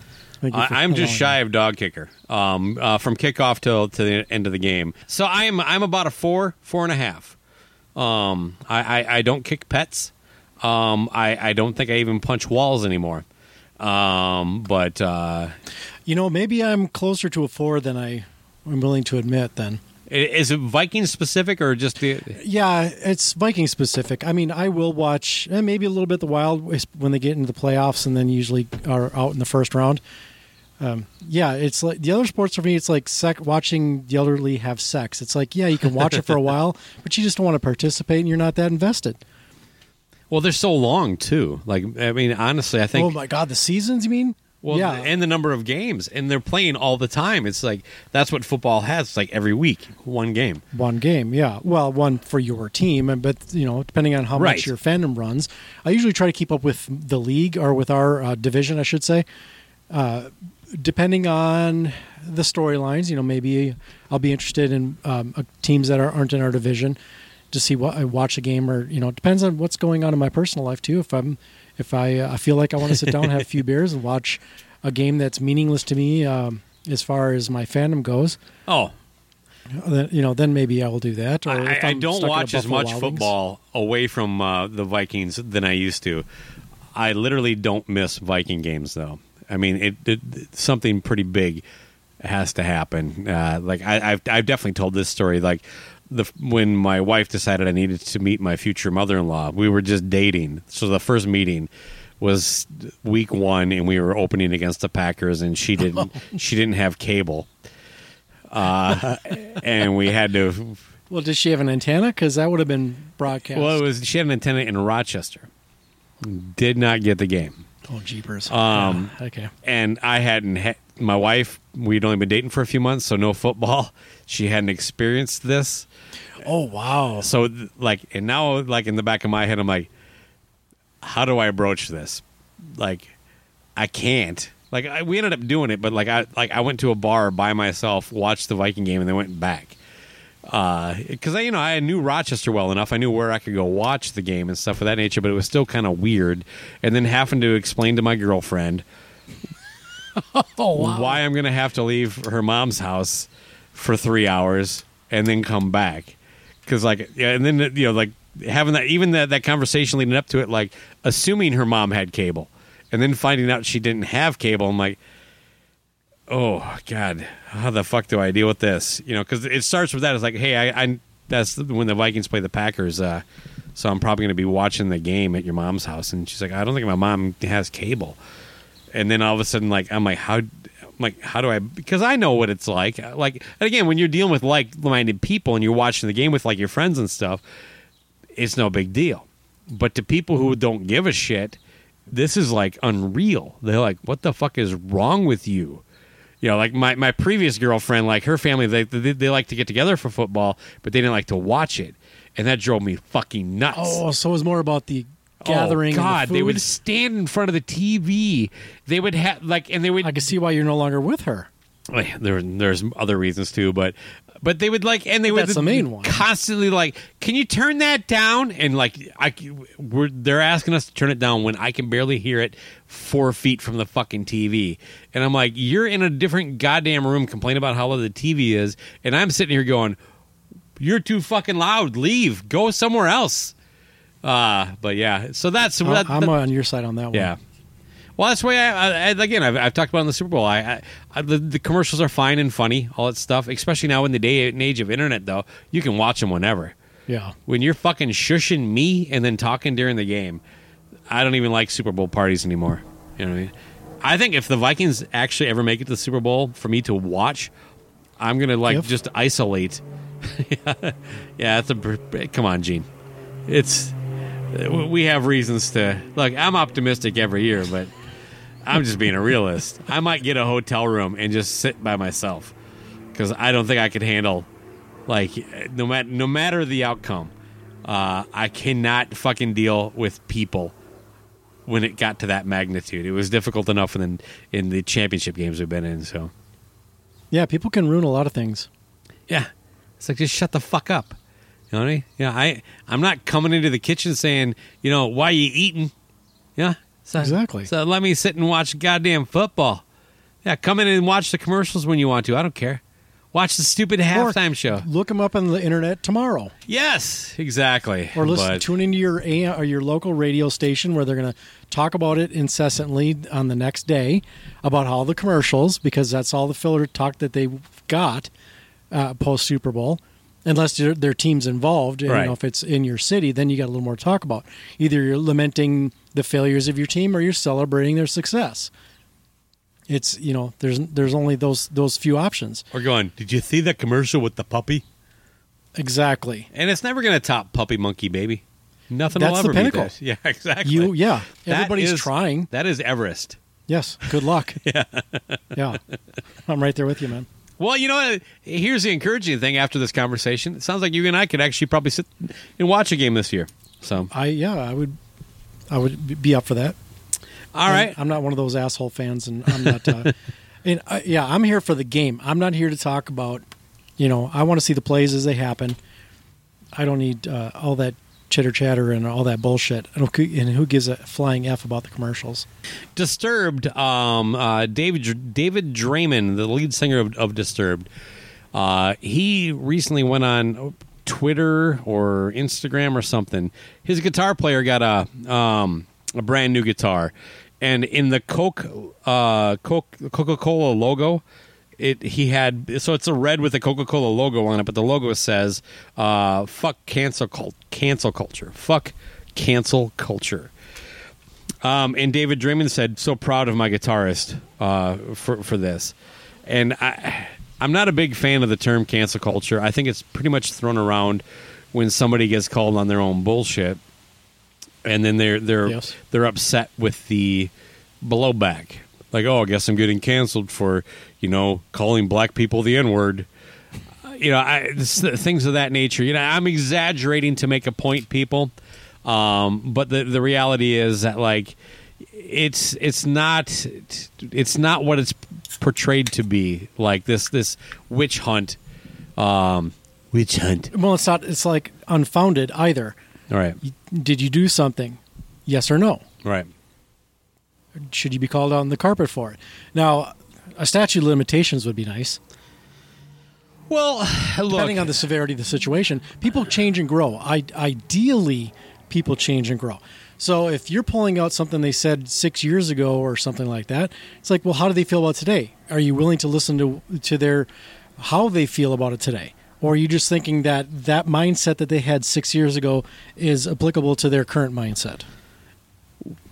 Thank you for I, I'm just allowing shy of dog kicker um, uh, from kickoff till to the end of the game. So I'm I'm about a four four and a half. Um, I, I, I don't kick pets. Um, I, I don't think I even punch walls anymore. Um, but uh, You know, maybe I'm closer to a four than I am willing to admit. Then, is it Viking specific or just the? yeah, it's Viking specific. I mean, I will watch eh, maybe a little bit the Wild when they get into the playoffs, and then usually are out in the first round. Um, yeah, it's like the other sports for me. It's like sec- watching the elderly have sex. It's like, yeah, you can watch it for a while, but you just don't want to participate, and you're not that invested. Well, they're so long too. Like I mean, honestly, I think oh my god, the seasons? You mean? Well, yeah, and the number of games, and they're playing all the time. It's like that's what football has. It's like every week, one game. One game, yeah. Well, one for your team, and- but you know, depending on how Right. much your fandom runs, I usually try to keep up with the league or with our uh, division, I should say. Uh, depending on the storylines, you know, maybe I'll be interested in um, uh, teams that are, aren't in our division to see what I watch a game, or you know, it depends on what's going on in my personal life too. If I'm, if I, uh, I feel like I want to sit down, have a few beers, and watch a game that's meaningless to me um, as far as my fandom goes. Oh, Then, you know, then maybe I will do that. Or I, if I don't stuck at a watch as much Wild Wings. football away from uh, the Vikings than I used to. I literally don't miss Viking games though. I mean, it, it something pretty big has to happen. Uh, like I, I've I've definitely told this story. Like the when my wife decided I needed to meet my future mother-in-law, we were just dating. So the first meeting was week one, and we were opening against the Packers, and she didn't she didn't have cable, uh, and we had to Well, did she have an antenna? Because that would have been broadcast. well, it was she had an antenna in Rochester. Did not get the game, oh, jeepers. Um, Yeah, okay. and I hadn't. Ha- my wife, we'd only been dating for a few months, so no football. She hadn't experienced this, Oh, wow. so th- like, and now, like in the back of my head, I'm like, how do I broach this? Like, I can't. Like, I, we ended up doing it, but like, I like I went to a bar by myself, watched the Viking game, and then went back. Uh, because I, you know, I knew Rochester well enough. I knew where I could go watch the game and stuff of that nature, but it was still kind of weird. And then having to explain to my girlfriend Oh, wow. why I'm going to have to leave her mom's house for three hours and then come back, because like, yeah, and then you know, like having that, even that that conversation leading up to it, like assuming her mom had cable, and then finding out she didn't have cable, I'm like. Oh God! How the fuck do I deal with this? You know, because it starts with that. It's like, hey, I, I that's when the Vikings play the Packers. Uh, so I'm probably going to be watching the game at your mom's house. And she's like, I don't think my mom has cable. And then all of a sudden, like, I'm like, how, like, how do I? Because I know what it's like. Like, and again, when you're dealing with like-minded people and you're watching the game with like your friends and stuff, it's no big deal. But to people who don't give a shit, this is like unreal. They're like, what the fuck is wrong with you? you know, like my, my previous girlfriend, like her family, they, they they like to get together for football, but they didn't like to watch it, and that drove me fucking nuts. Oh, so it was more about the Oh, gathering. Oh, and the God, they would stand in front of the TV. They would have like, and they would. I can see why you're no longer with her. Oh, like, there, there's other reasons too, but but they would like, and they would That's the main one. constantly like, can you turn that down? And like, I we're they're asking us to turn it down when I can barely hear it four feet from the fucking TV, and I'm like, you're in a different goddamn room complaining about how loud the TV is, and I'm sitting here going, you're too fucking loud. Leave. Go somewhere else. Uh but yeah, so that's I- that, I'm that- on your side on that one. yeah. Well, that's why I, I, I again I've, I've talked about in the Super Bowl. I, I, the, the commercials are fine and funny, all that stuff. Especially now in the day and age of internet, though, you can watch them whenever. Yeah. When you're fucking shushing me and then talking during the game, I don't even like Super Bowl parties anymore. You know what I mean? I think if the Vikings actually ever make it to the Super Bowl for me to watch, I'm gonna like If? just isolate. yeah, it's a come on, Gene. It's we have reasons to look. I'm optimistic every year, but I'm just being a realist. I might get a hotel room and just sit by myself because I don't think I could handle like no matter no matter the outcome. Uh, I cannot fucking deal with people when it got to that magnitude. It was difficult enough in in the championship games we've been in. So Yeah, people can ruin a lot of things. yeah, it's like just shut the fuck up. You know what I mean? Yeah, I I'm not coming into the kitchen saying you know why you eating. Yeah, so, Exactly. So let me sit and watch goddamn football. Yeah, come in and watch the commercials when you want to. I don't care. Watch the stupid halftime show. Look them up on the internet tomorrow, Yes, exactly. or listen, But- tune into your AM, or your local radio station where they're going to talk about it incessantly on the next day about all the commercials because that's all the filler talk that they got uh, post Super Bowl. Unless their, their team's involved, and, Right. you know if it's in your city, then you got a little more to talk about. Either you're lamenting the failures of your team, or you're celebrating their success. It's you know there's there's only those those few options. We're going. Did you see that commercial with the puppy? Exactly. And it's never going to top Puppy Monkey Baby. Nothing That's will the ever pinnacle. beat that. Yeah, exactly. You yeah. That Everybody's is- trying. That is Everest. Yes. Good luck. yeah. Yeah. I'm right there with you, man. Well, you know what? Here's the encouraging thing after this conversation. It sounds like you and I could actually probably sit and watch a game this year. So, I yeah, I would I would be up for that. all right. And I'm not one of those asshole fans and I'm not uh, and uh, yeah, I'm here for the game. I'm not here to talk about, you know, I want to see the plays as they happen. I don't need uh, all that chitter chatter and all that bullshit. And who, gives a flying f about the commercials? Disturbed, um, uh, David David Draiman, the lead singer of, of Disturbed, uh, he recently went on Twitter or Instagram or something. His guitar player got a um, a brand new guitar, and in the Coke uh, Coca Cola logo. It, he had so it's a red with a Coca Cola logo on it, but the logo says uh, "fuck cancel cult cancel culture fuck cancel culture." Um, and David Draiman said, "So proud of my guitarist uh, for for this." And I, I'm not a big fan of the term cancel culture. I think it's pretty much thrown around when somebody gets called on their own bullshit, and then they're they're Yes. they're upset with the blowback. Like, oh, I guess I'm getting canceled for you know calling black people the N word. You know, I, things of that nature. You know, I'm exaggerating to make a point, people. Um, but the the reality is that like it's it's not it's not what it's portrayed to be. Like this this witch hunt, um, witch hunt. Well, it's not. It's like unfounded either. All right, Did you do something? Yes or no? all right. Should you be called on the carpet for it? Now, a statute of limitations would be nice. Well, look, depending on the severity of the situation, people change and grow. I, ideally, people change and grow. So if you're pulling out something they said six years ago or something like that, it's like, well, how do they feel about today? Are you willing to listen to to their how they feel about it today, or are you just thinking that that mindset that they had six years ago is applicable to their current mindset?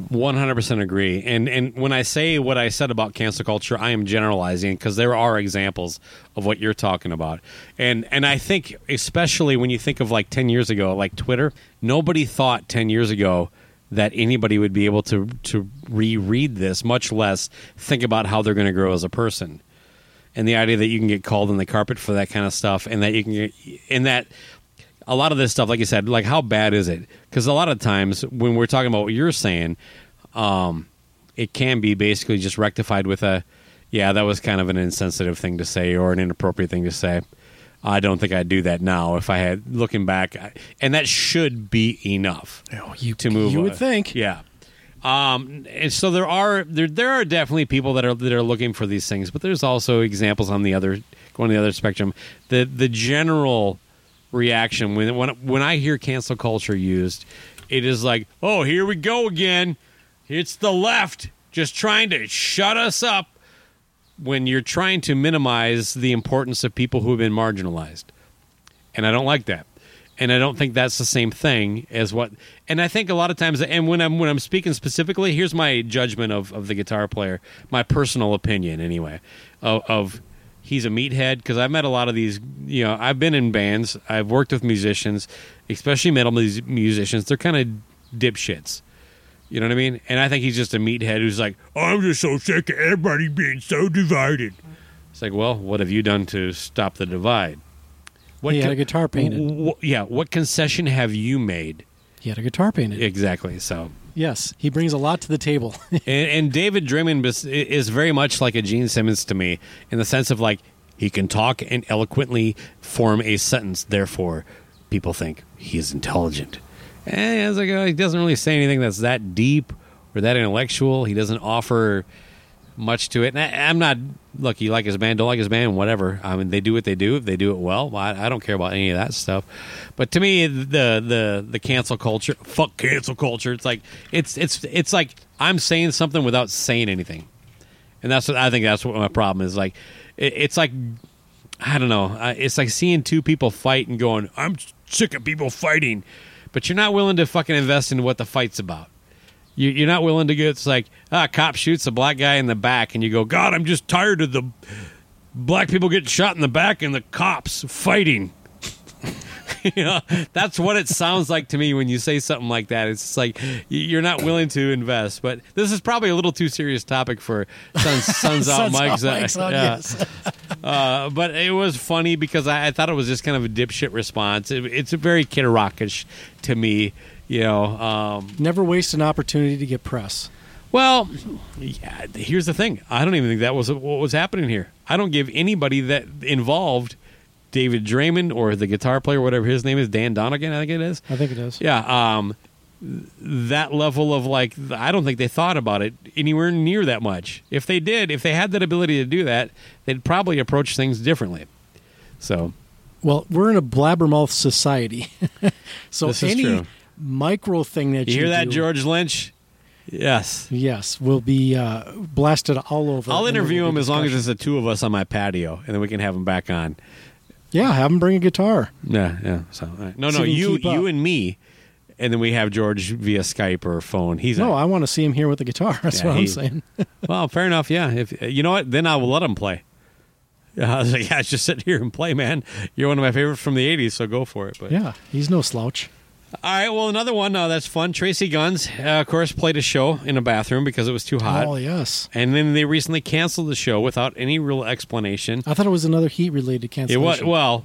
One hundred percent agree. And and when I say what I said about cancel culture, I am generalizing because there are examples of what you're talking about. And and I think especially when you think of like ten years ago, like Twitter, nobody thought ten years ago that anybody would be able to to reread this, much less think about how they're going to grow as a person. And the idea that you can get called on the carpet for that kind of stuff, and that you can get, and that a lot of this stuff, like you said, like how bad is it? Because a lot of times when we're talking about what you're saying, um, it can be basically just rectified with a, yeah, that was kind of an insensitive thing to say or an inappropriate thing to say. I don't think I'd do that now if I had looking back, I- and that should be enough Oh, you to move. You would on. think. yeah. Um, and so there are there there are definitely people that are that are looking for these things, but there's also examples on the other going the other spectrum. The the general reaction when when when I hear cancel culture used, it is like, oh, here we go again. It's the left. just trying to shut us up when you're trying to minimize the importance of people who have been marginalized. And I don't like that. And I don't think that's the same thing as what and I think a lot of times and when I'm when I'm speaking specifically, here's my judgment of, of the guitar player, my personal opinion anyway, of, of he's a meathead because I've met a lot of these. You know, I've been in bands, I've worked with musicians, especially metal mus- musicians. They're kind of dipshits. You know what I mean? And I think he's just a meathead who's like, oh, I'm just so sick of everybody being so divided. It's like, well, what have you done to stop the divide? What He had con- a guitar painted. wh- yeah, what concession have you made? He had a guitar painted. Exactly. So, Yes, he brings a lot to the table. and, and David Draiman is- very much like a Gene Simmons to me in the sense of like he can talk and eloquently form a sentence. Therefore, people think he is intelligent. And it's like uh, he doesn't really say anything that's that deep or that intellectual. He doesn't offer much to it. And I, I'm not look. You like his band, don't like his band, whatever. I mean, they do what they do. If they do it well, I, I don't care about any of that stuff. But to me, the the the cancel culture, fuck cancel culture. It's like it's it's it's like I'm saying something without saying anything, and that's what I think. That's what my problem is. Like it, it's like I don't know. It's like seeing two people fight and going, "I'm sick of people fighting," but you're not willing to fucking invest in what the fight's about. You, you're not willing to get. It's like ah, a cop shoots a black guy in the back, and you go, "God, I'm just tired of the black people getting shot in the back and the cops fighting." you know, that's what it sounds like to me when you say something like that. It's like you're not willing to invest. But this is probably a little too serious topic for Sons, sons Out Mike's. uh, yeah. yes. Uh, but it was funny because I, I thought it was just kind of a dipshit response. It, it's a very kid rockish to me, you know. Um, Never waste an opportunity to get press. well, yeah, here's the thing. I don't even think that was what was happening here. I don't give anybody that involved, David Draiman or the guitar player, whatever his name is, Dan Donegan, I think it is. I think it is. Yeah, um, that level of like, I don't think they thought about it anywhere near that much. If they did, if they had that ability to do that, they'd probably approach things differently. So, Well, we're in a blabbermouth society, so This is any true. Micro thing that you you, hear that, do- George Lynch? Yes. Yes, we'll be uh, blasted all over. I'll interview him as long as it's the two of us on my patio, and then we can have him back on. Yeah, have him bring a guitar. Yeah, yeah. So, right. no, So no, you, you and me, and then we have George via Skype or phone. He's No. I want to see him here with the guitar. That's Yeah, what he- I'm saying. well, fair enough. Yeah, if you know what, then I will let him play. Yeah, I was like, yeah, just sit here and play, man. You're one of my favorites from the '80s, so go for it. But yeah, he's no slouch. All right, well, another one uh, that's fun. Tracii Guns, uh, of course, played a show in a bathroom because it was too hot, Oh yes, and then they recently canceled the show without any real explanation. I thought it was another heat-related cancellation. It was well,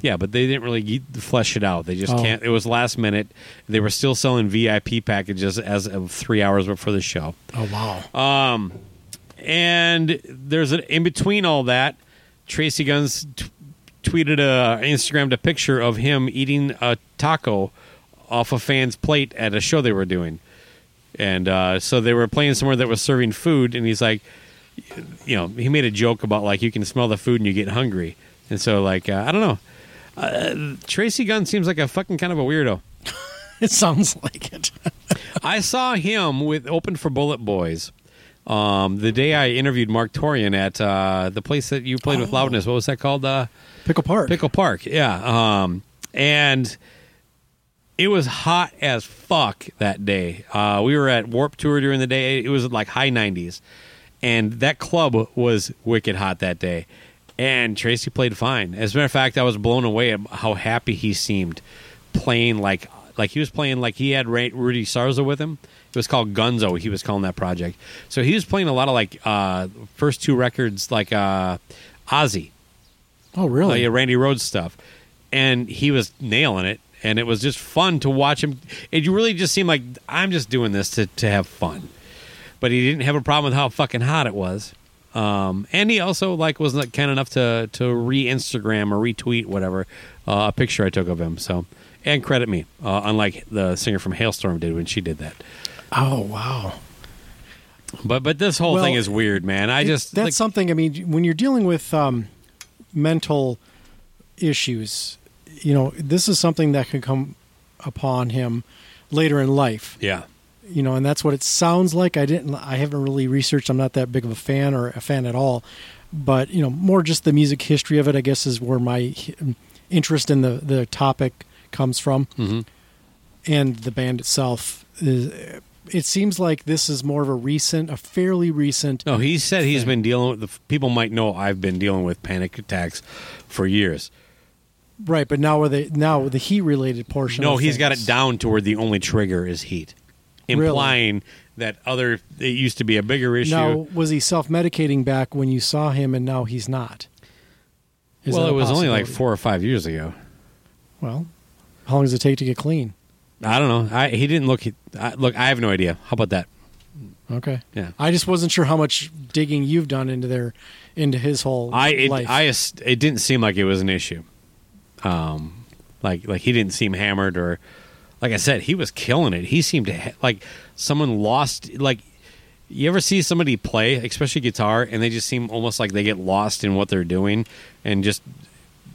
yeah, but they didn't really flesh it out. They just Oh. can't. It was last minute. They were still selling VIP packages as of three hours before the show. Oh wow. Um, And there's an in between all that. Tracii Guns t- tweeted a Instagrammed a picture of him eating a taco off a fan's plate at a show they were doing, and uh, so they were playing somewhere that was serving food, and he's like, you know, he made a joke about like you can smell the food and you get hungry, and so like uh, I don't know. Uh, Tracii Guns seems like a fucking kind of a weirdo. it sounds like it. I saw him with Open for Bullet Boys. Um, the day I interviewed Marq Torien at uh, the place that you played with Oh. Loudness, what was that called? Uh, Pickle Park. Pickle Park. Yeah. Um, and it was hot as fuck that day. Uh, we were at Warped Tour during the day. It was like high 90s. And that club was wicked hot that day. And Tracii played fine. As a matter of fact, I was blown away at how happy he seemed playing like like he was playing like he had Ray, Rudy Sarzo with him. It was called Gunzo. He was calling that project. So he was playing a lot of like uh, first two records like uh, Ozzy. Oh Oh, really? yeah, Randy Rhoads stuff, and he was nailing it, and it was just fun to watch him. It you really just seemed like I'm just doing this to to have fun, but he didn't have a problem with how fucking hot it was. Um, and he also like was not kind enough to to re Instagram or retweet whatever uh, a picture I took of him. So and credit me, uh, unlike the singer from Halestorm did when she did that. Oh wow. But but this whole Well, thing is weird, man. I It- just that's like, something. I mean, when you're dealing with um, mental issues, you know, this is something that can come upon him later in life. yeah you know, and that's what it sounds like. I didn't, I haven't really researched. I'm not that big of a fan or a fan at all, but you know, more just the music history of it. I guess is where my interest in the the topic comes from, Mm-hmm. and the band itself. Is, it seems like this is more of a recent, a fairly recent. No, he said he's thing. been dealing with. The, people might know I've been dealing with panic attacks for years. Right, but now are they now the heat related portion? No, he's got it down to where the only trigger is heat, Really? implying that other it used to be a bigger issue. Now, was he self medicating back when you saw him, and now he's not? Is well, it was only like four or five years ago. Well, how long does it take to get clean? I don't know. I, he didn't look. I, look, I have no idea. How about that? Okay, Yeah. I just wasn't sure how much digging you've done into their into his whole I it, life. I it didn't seem like it was an issue. Um, like like he didn't seem hammered or like I said, he was killing it. He seemed to ha- like someone lost like. You ever see somebody play, especially guitar, and they just seem almost like they get lost in what they're doing, and just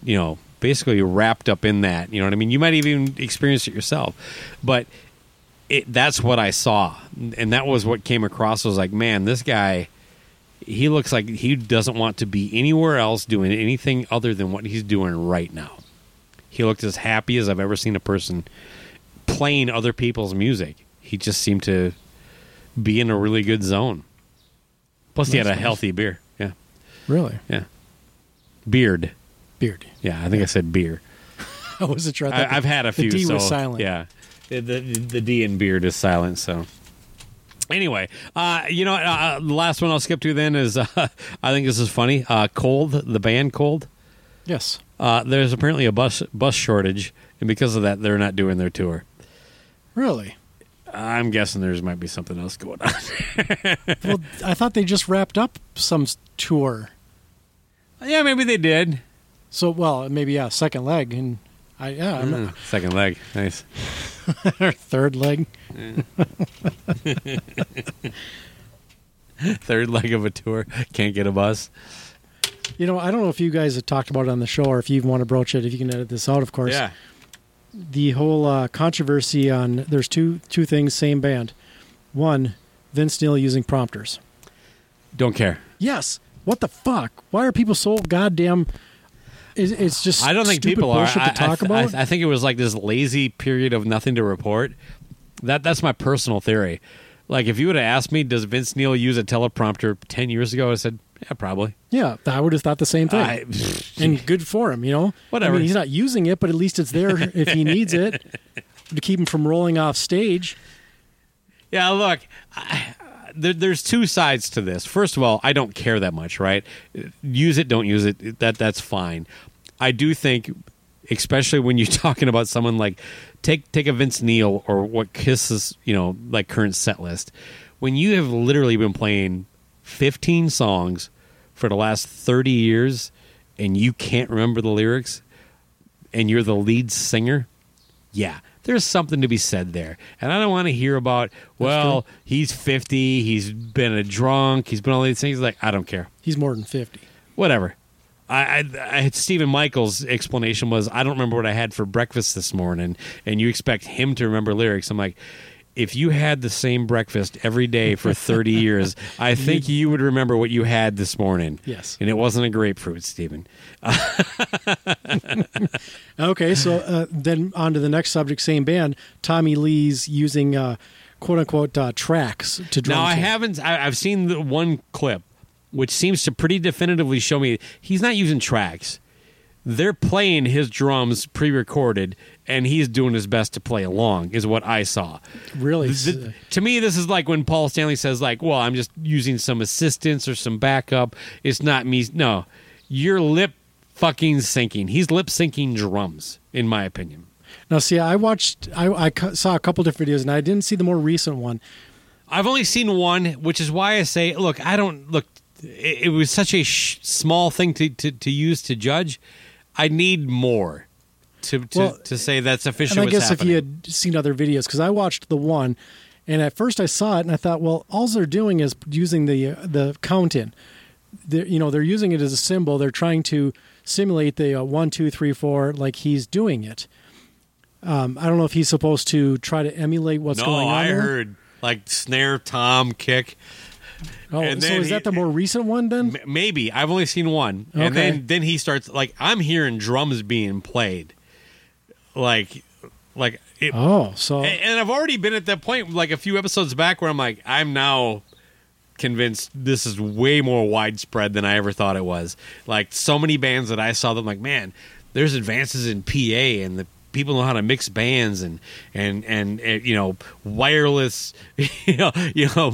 you know basically wrapped up in that. You know what I mean? You might even experience it yourself, but it, that's what I saw, and that was what came across. Was like, man, this guy he looks like he doesn't want to be anywhere else doing anything other than what he's doing right now. He looked as happy as I've ever seen a person playing other people's music. He just seemed to be in a really good zone. Plus, he had a nice. healthy beer. Yeah, really yeah, beard. beard. Yeah, I think I said beer. I wasn't sure. I I've had a few. the. D so, was silent. Yeah, the, the the D in beard is silent. So. Anyway, uh, you know, uh, the last one I'll skip to then is uh, I think this is funny. Uh, Cold, the band Cold. Yes. Uh, there's apparently a bus bus shortage, and because of that, they're not doing their tour. Really? I'm guessing there's might be something else going on. well, I thought they just wrapped up some tour. yeah, maybe they did. So, well, maybe yeah, second leg, and I yeah, I'm Mm, second leg, nice. or third leg. Third leg of a tour, can't get a bus. You know, I don't know if you guys have talked about it on the show or if you even want to broach it. If you can edit this out, of course. Yeah, The whole uh, controversy on there's two two things, same band. One, Vince Neil using prompters. don't care. Yes. What the fuck? Why are people so goddamn? It's, it's just I don't think people are. bullshit I, talk I, th- I th- I think it was like this lazy period of nothing to report. That that's my personal theory. Like if you would have asked me, does Vince Neil use a teleprompter ten years ago? I said, yeah, probably. yeah, I would have thought the same thing. I, and good for him, you know. Whatever. I mean, he's not using it, but at least it's there if he needs it to keep him from rolling off stage. Yeah, look, I, there, there's two sides to this. First of all, I don't care that much, right? Use it, don't use it. That that's fine. I do think, especially when you're talking about someone like take take a Vince Neil or what Kiss's you know like current set list, when you have literally been playing 15 songs for the last 30 years and you can't remember the lyrics and you're the lead singer, yeah, there's something to be said there. And I don't want to hear about, well, he's 50, he's been a drunk, he's been all these things. Like, I don't care. He's more than fifty. Whatever. I, I, I had Stephen Michaels' explanation was, I don't remember what I had for breakfast this morning, and you expect him to remember lyrics. I'm like, if you had the same breakfast every day for 30 years, I think you would remember what you had this morning. Yes. And it wasn't a grapefruit, Stephen. Okay, so uh, then on to the next subject. Same band. Tommy Lee's using uh, quote unquote uh, tracks to drum. Now I haven't. I, I've seen the one clip, which seems to pretty definitively show me he's not using tracks. They're playing his drums pre-recorded, and he's doing his best to play along. Is what I saw. really. The- to me, this is like when Paul Stanley says, "Like, well, I'm just using some assistance or some backup. It's not me." No, you're lip fucking syncing. He's lip syncing drums, in my opinion. Now, see, I watched, I, I saw a couple different videos, and I didn't see the more recent one. I've only seen one, which is why I say, look, I don't look. It, it was such a sh- small thing to, to, to use to judge. I need more to to, Well, to say that's And officially I guess if you had seen other videos, because I watched the one, and at first I saw it, and I thought, well, all they're doing is using the uh, the count in. They're, you know, they're using it as a symbol. They're trying to simulate the uh, one, two, three, four, like he's doing it. Um, I don't know if he's supposed to try to emulate what's no, going on. I there. heard like snare, tom, kick. Oh, And so is he- that the more recent one then? Maybe I've only seen one, and then then he starts like I'm hearing drums being played, like like it, Oh, so and, and I've already been at that point like a few episodes back where I'm like I'm now convinced this is way more widespread than I ever thought it was. Like so many bands that I saw them like man, there's advances in PA and the people know how to mix bands and and and, and you know wireless you know you know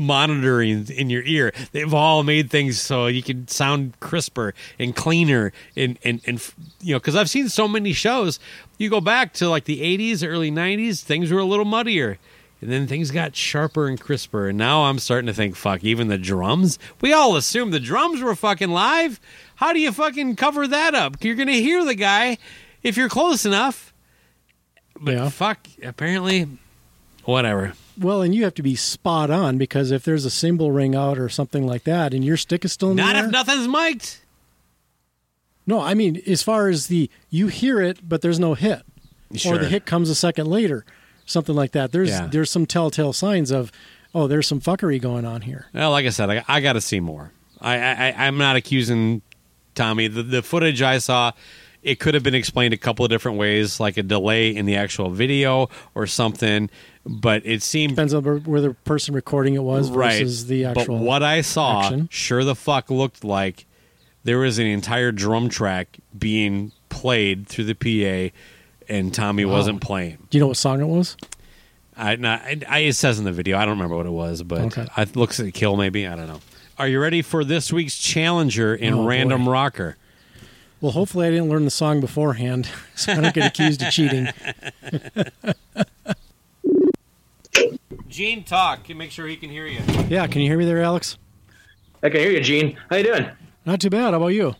monitoring in your ear. They've all made things so you can sound crisper and cleaner and and, and you know because i've seen so many shows. You go back to like the 80s early 90s things were a little muddier. And then things got sharper and crisper. And now i'm starting to think fuck even the drums? We all assumed the drums were fucking live. How do you fucking cover that up? You're gonna hear the guy if you're close enough but Yeah. fuck apparently whatever well, and you have to be spot on because if there's a cymbal ring out or something like that, and your stick is still in not the air, if nothing's mic'd no, I mean as far as the you hear it, but there's no hit, or the hit comes a second later, something like that. There's Yeah. there's some telltale signs of oh, there's some fuckery going on here. Well, like I said, I, I got to see more. I, I I'm not accusing Tommy. The, the footage I saw, it could have been explained a couple of different ways, like a delay in the actual video or something. But it seemed Depends on where- the person recording it was right. versus the actual. but what I saw, action. sure the fuck looked like there was an entire drum track being played through the PA, and Tommy Wow. wasn't playing. Do you know what song it was? I, not, I, I it says in the video. I don't remember what it was, but Okay. it looks like kill. Maybe I don't know. Are you ready for this week's challenger in Oh, Random boy. Rocker? Well, hopefully I didn't learn the song beforehand, so I don't get accused of cheating. Gene, talk. Make sure he can hear you. Yeah, can you hear me there, Alex? I can hear you, Gene. How you doing? Not too bad. How about you?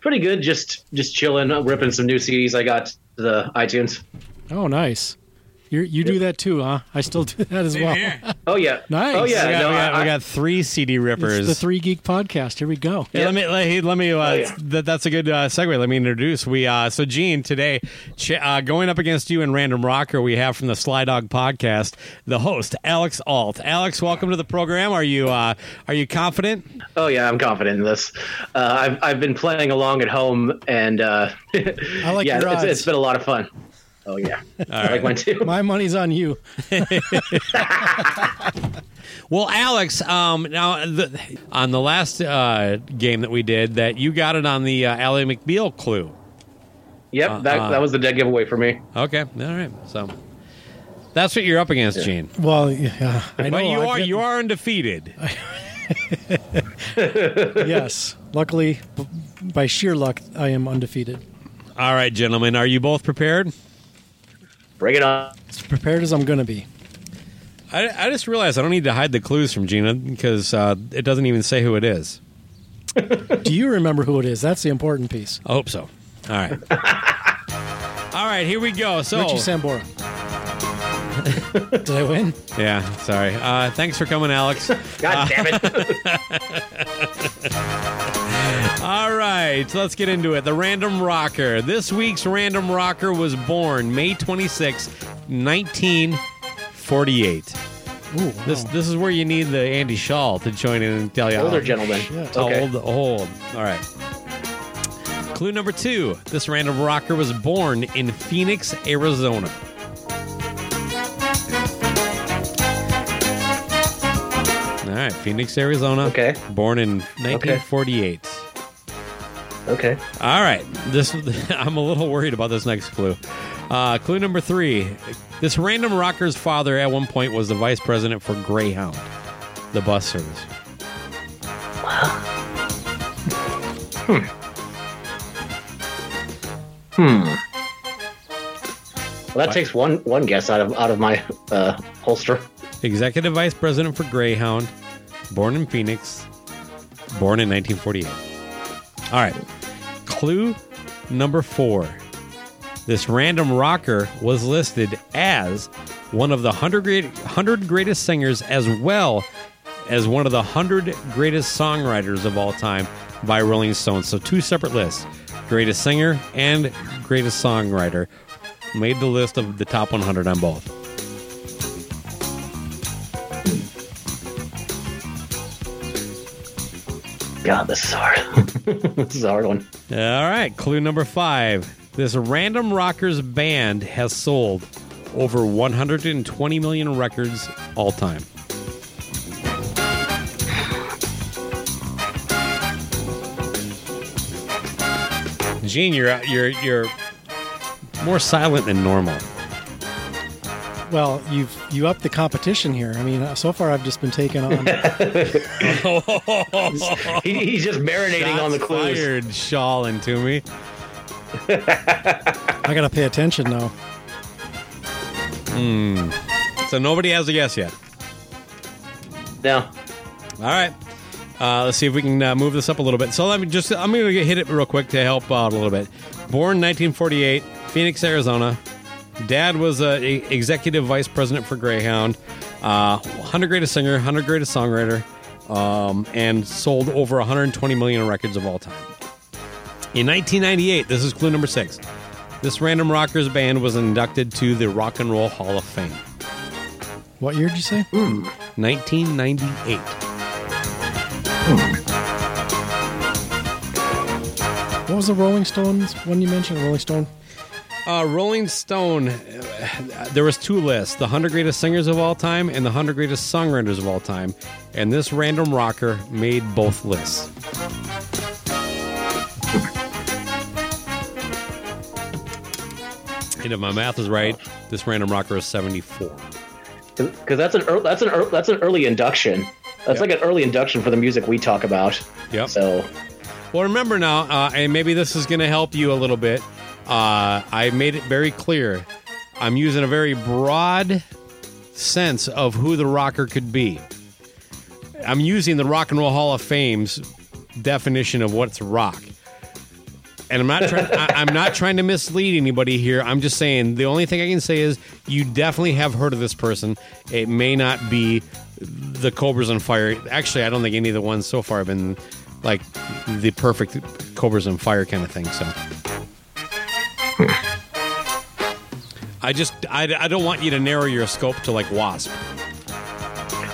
Pretty good. Just just chilling, ripping some new CDs I got to the iTunes. Oh, nice. You you do that too, huh? I still do that as well. Oh yeah. Nice. Oh yeah. we, got, no, we, got, I- we got three CD rippers. It's the Three Geek Podcast. Here we go. Yeah, let me let, let me. Uh, Oh, yeah. that, that's a good uh, segue. Let me introduce. We uh, so Gene today, ch- uh, going up against you in Random Rocker, we have from the Sly Dog Podcast the host Alex Alt. Alex, welcome to the program. Are you uh, are you confident? oh yeah. I'm confident in this. Uh, I've I've been playing along at home, and uh, I like yeah, your it's, it's been a lot of fun. Oh yeah. I like mine too. My money's on you. Well, Alex, um, now the, on the last uh, game that we did, that you got it on the uh, Ally McBeal clue. Yep. that uh, that was the dead giveaway for me. Okay, all right. So that's what you're up against, Gene. Well, yeah, I know. But you I've are got- you are undefeated. Yes. Luckily, by sheer luck, I am undefeated. All right, gentlemen, are you both prepared? Bring it on. As prepared as I'm going to be. I, I just realized I don't need to hide the clues from Gina because uh, it doesn't even say who it is. Do you remember who it is? That's the important piece. I hope so. All right. All right, here we go. So, Richie Sambora. Did I win? yeah, sorry. Uh, thanks for coming, Alex. God damn it. All right, so let's get into it. The Random Rocker. This week's Random Rocker was born May 26, 1948. Ooh, wow. This this is where you need the Andy Shaw to join in and tell you Older how, gentleman. shit. Okay. Old, old. All right. Clue number two. This random rocker was born in Phoenix, Arizona. All right, Phoenix, Arizona. Okay. Born in 1948. Okay. All right. This I'm a little worried about this next clue. Uh, clue number three. This random rocker's father at one point was the vice president for Greyhound, the bus service. Hmm. Hmm. Well, that takes one one guess out of out of my uh, holster. Executive Vice President for Greyhound, born in Phoenix, born in 1948. All right. Clue number four. This random rocker was listed as one of the 100, great, 100 greatest singers as well as one of the 100 greatest songwriters of all time by Rolling Stone. So, two separate lists greatest singer and greatest songwriter made the list of the top 100 on both. God, this is hard. this is a hard one. All right, clue number five. This random rockers band has sold over 120 million records all time. Gene, you're you're you're more silent than normal. Well, you've you upped the competition here. I mean, so far I've just been taking on. He, he's just marinating on the Shots clues. Fired, Shaw into me. I gotta pay attention now. So nobody has a guess yet. No. All right. Uh, let's see if we can uh, move this up a little bit. So let me just, I'm going to hit it real quick to help out a little bit. Born 1948, Phoenix, Arizona. Dad was a, a executive vice president for Greyhound, uh, 100 greatest singer, 100 greatest songwriter, um, and sold over 120 million records of all time. In 1998, this is clue number six. This random rockers band was inducted to the Rock and Roll Hall of Fame. What year did you say? 1998. What was the Rolling Stones one you mentioned? Rolling Stone. Uh, Rolling Stone, there was two lists: the 100 greatest singers of all time and the 100 greatest songwriters of all time. And this random rocker made both lists. And if my math is right, this random rocker is 74. Because that's an ear that's an ear that's an early induction. That's Yep. like an early induction for the music we talk about. Yep. So Well, remember now, uh, and maybe this is going to help you a little bit. Uh, I made it very clear. I'm using a very broad sense of who the rocker could be. I'm using the Rock and Roll Hall of Fame's definition of what's rock. And I'm not trying. I, I'm not trying to mislead anybody here. I'm just saying the only thing I can say is you definitely have heard of this person. It may not be the Cobras on Fire. Actually, I don't think any of the ones so far have been like the perfect Cobras on Fire kind of thing. So. I just I, I don't want you to narrow your scope to like Wasp.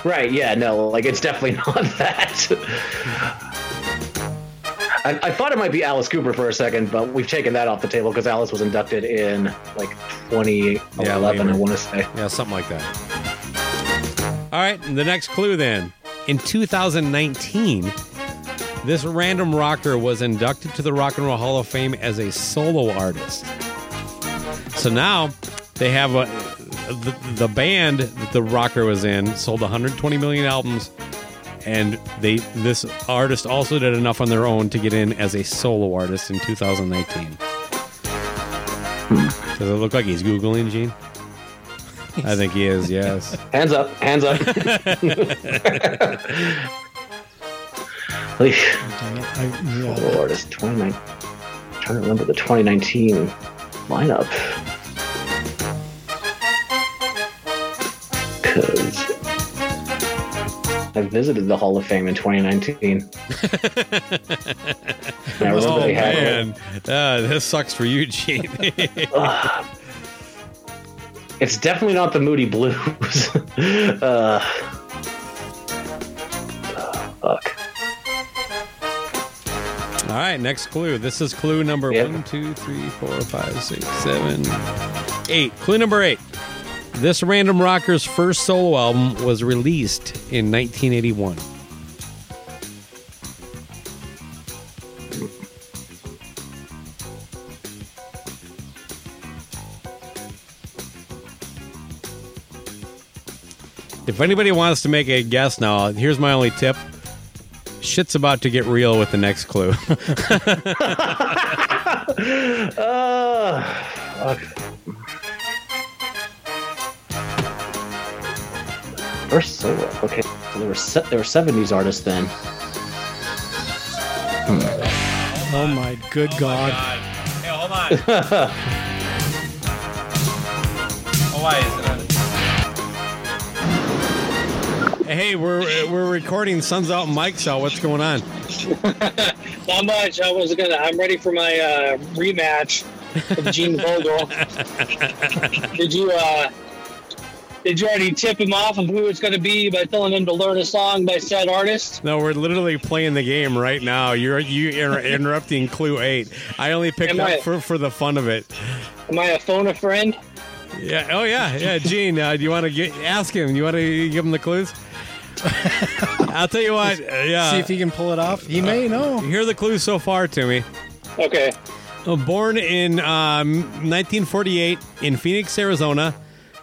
right, yeah, no, like it's definitely not that. I, I thought it might be Alice Cooper for a second, but we've taken that off the table because Alice was inducted in like 2011, later. I want to say. Yeah, something like that. All right, the next clue then. In 2019, this random rocker was inducted to the Rock and Roll Hall of Fame as a solo artist. So now they have a the, the band that the rocker was in sold 120 million albums and they this artist also did enough on their own to get in as a solo artist in 2019. Does it look like he's googling, Gene? I think he is. Yes. Hands up, hands up. I, yeah. Lord, it's 29. trying to remember the 2019 lineup. Because I visited the Hall of Fame in 2019. and Oh man, uh, this sucks for you, Gene. It's definitely not the Moody Blues. uh, fuck. All right, next clue. This is clue number Yep. one, two, three, four, five, six, seven, eight. Clue number eight. This random rocker's first solo album was released in 1981. If anybody wants to make a guess now, here's my only tip. Shit's about to get real with the next clue. Uh, fuck. First solo. Okay, so there were se- there were 70s artists then. Oh my good God. Hey, hold on. oh, why is it Hey, we're we're recording Suns Out Mike's out. What's going on? Not much. I was gonna. I'm ready for my uh, rematch with Gene Vogel. Did you? uh Did you already tip him off of who it's going to be by telling him to learn a song by said artist? No, we're literally playing the game right now. You're you inter- interrupting Clue Eight. I only picked Am up I- for for the fun of it. Am I a phone a friend? Yeah. Oh yeah. Yeah. Gene, uh, do you want to get ask him? You want to give him the clues? I'll tell you what. uh, yeah. See if he can pull it off. He may know. Here are the clues so far, Timmy. Okay. Uh, Born in um, 1948 in Phoenix, Arizona.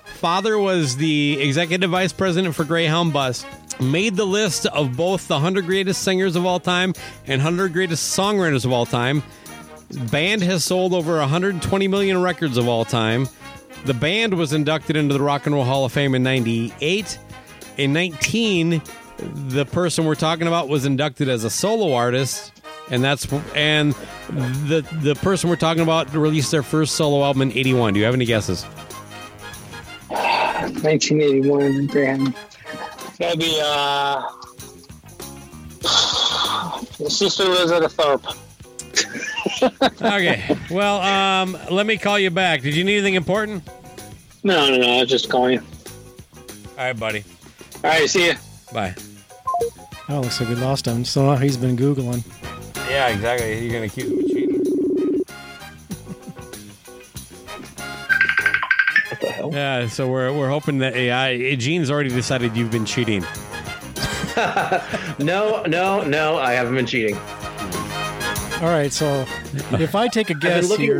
Father was the executive vice president for Greyhound Bus. Made the list of both the 100 greatest singers of all time and 100 greatest songwriters of all time. Band has sold over 120 million records of all time. The band was inducted into the Rock and Roll Hall of Fame in 98. In 19, the person we're talking about was inducted as a solo artist, and that's and the the person we're talking about released their first solo album in 81. Do you have any guesses? 1981 Graham. That'd be uh the sister lives at a Tharpe. Okay. Well, um, let me call you back. Did you need anything important? No, no, no, I was just calling you. All right, buddy. All right, see you. Bye. Oh, looks like we lost him. So uh, he's been googling. Yeah, exactly. You're gonna keep cheating. What the hell? Yeah. So we're we're hoping that AI. Eh, Gene's already decided you've been cheating. No, no, no. I haven't been cheating. All right, so if I take a I've been guess looking here,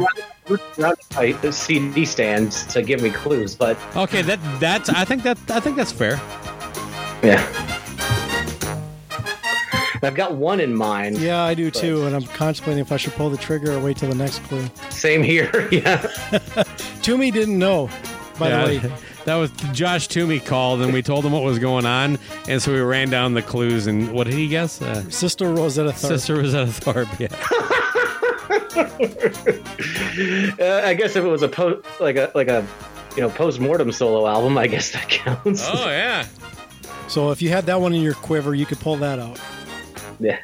around, around my CD stands to give me clues, but Okay. That that's. I think that I think that's fair. Yeah. I've got one in mind. yeah, I do too, and I'm contemplating if I should pull the trigger or wait till the next clue. Same here. yeah. Toomey didn't know, by Yeah, the way. That was Josh Toomey called, and we told him what was going on, and so we ran down the clues. And what did he guess? Uh, Sister Rosetta Tharpe. Sister Rosetta at a Thorpe. Yeah. Uh, I guess if it was a po- like a like a you know post mortem solo album, I guess that counts. Oh yeah. So if you had that one in your quiver, you could pull that out. Yeah.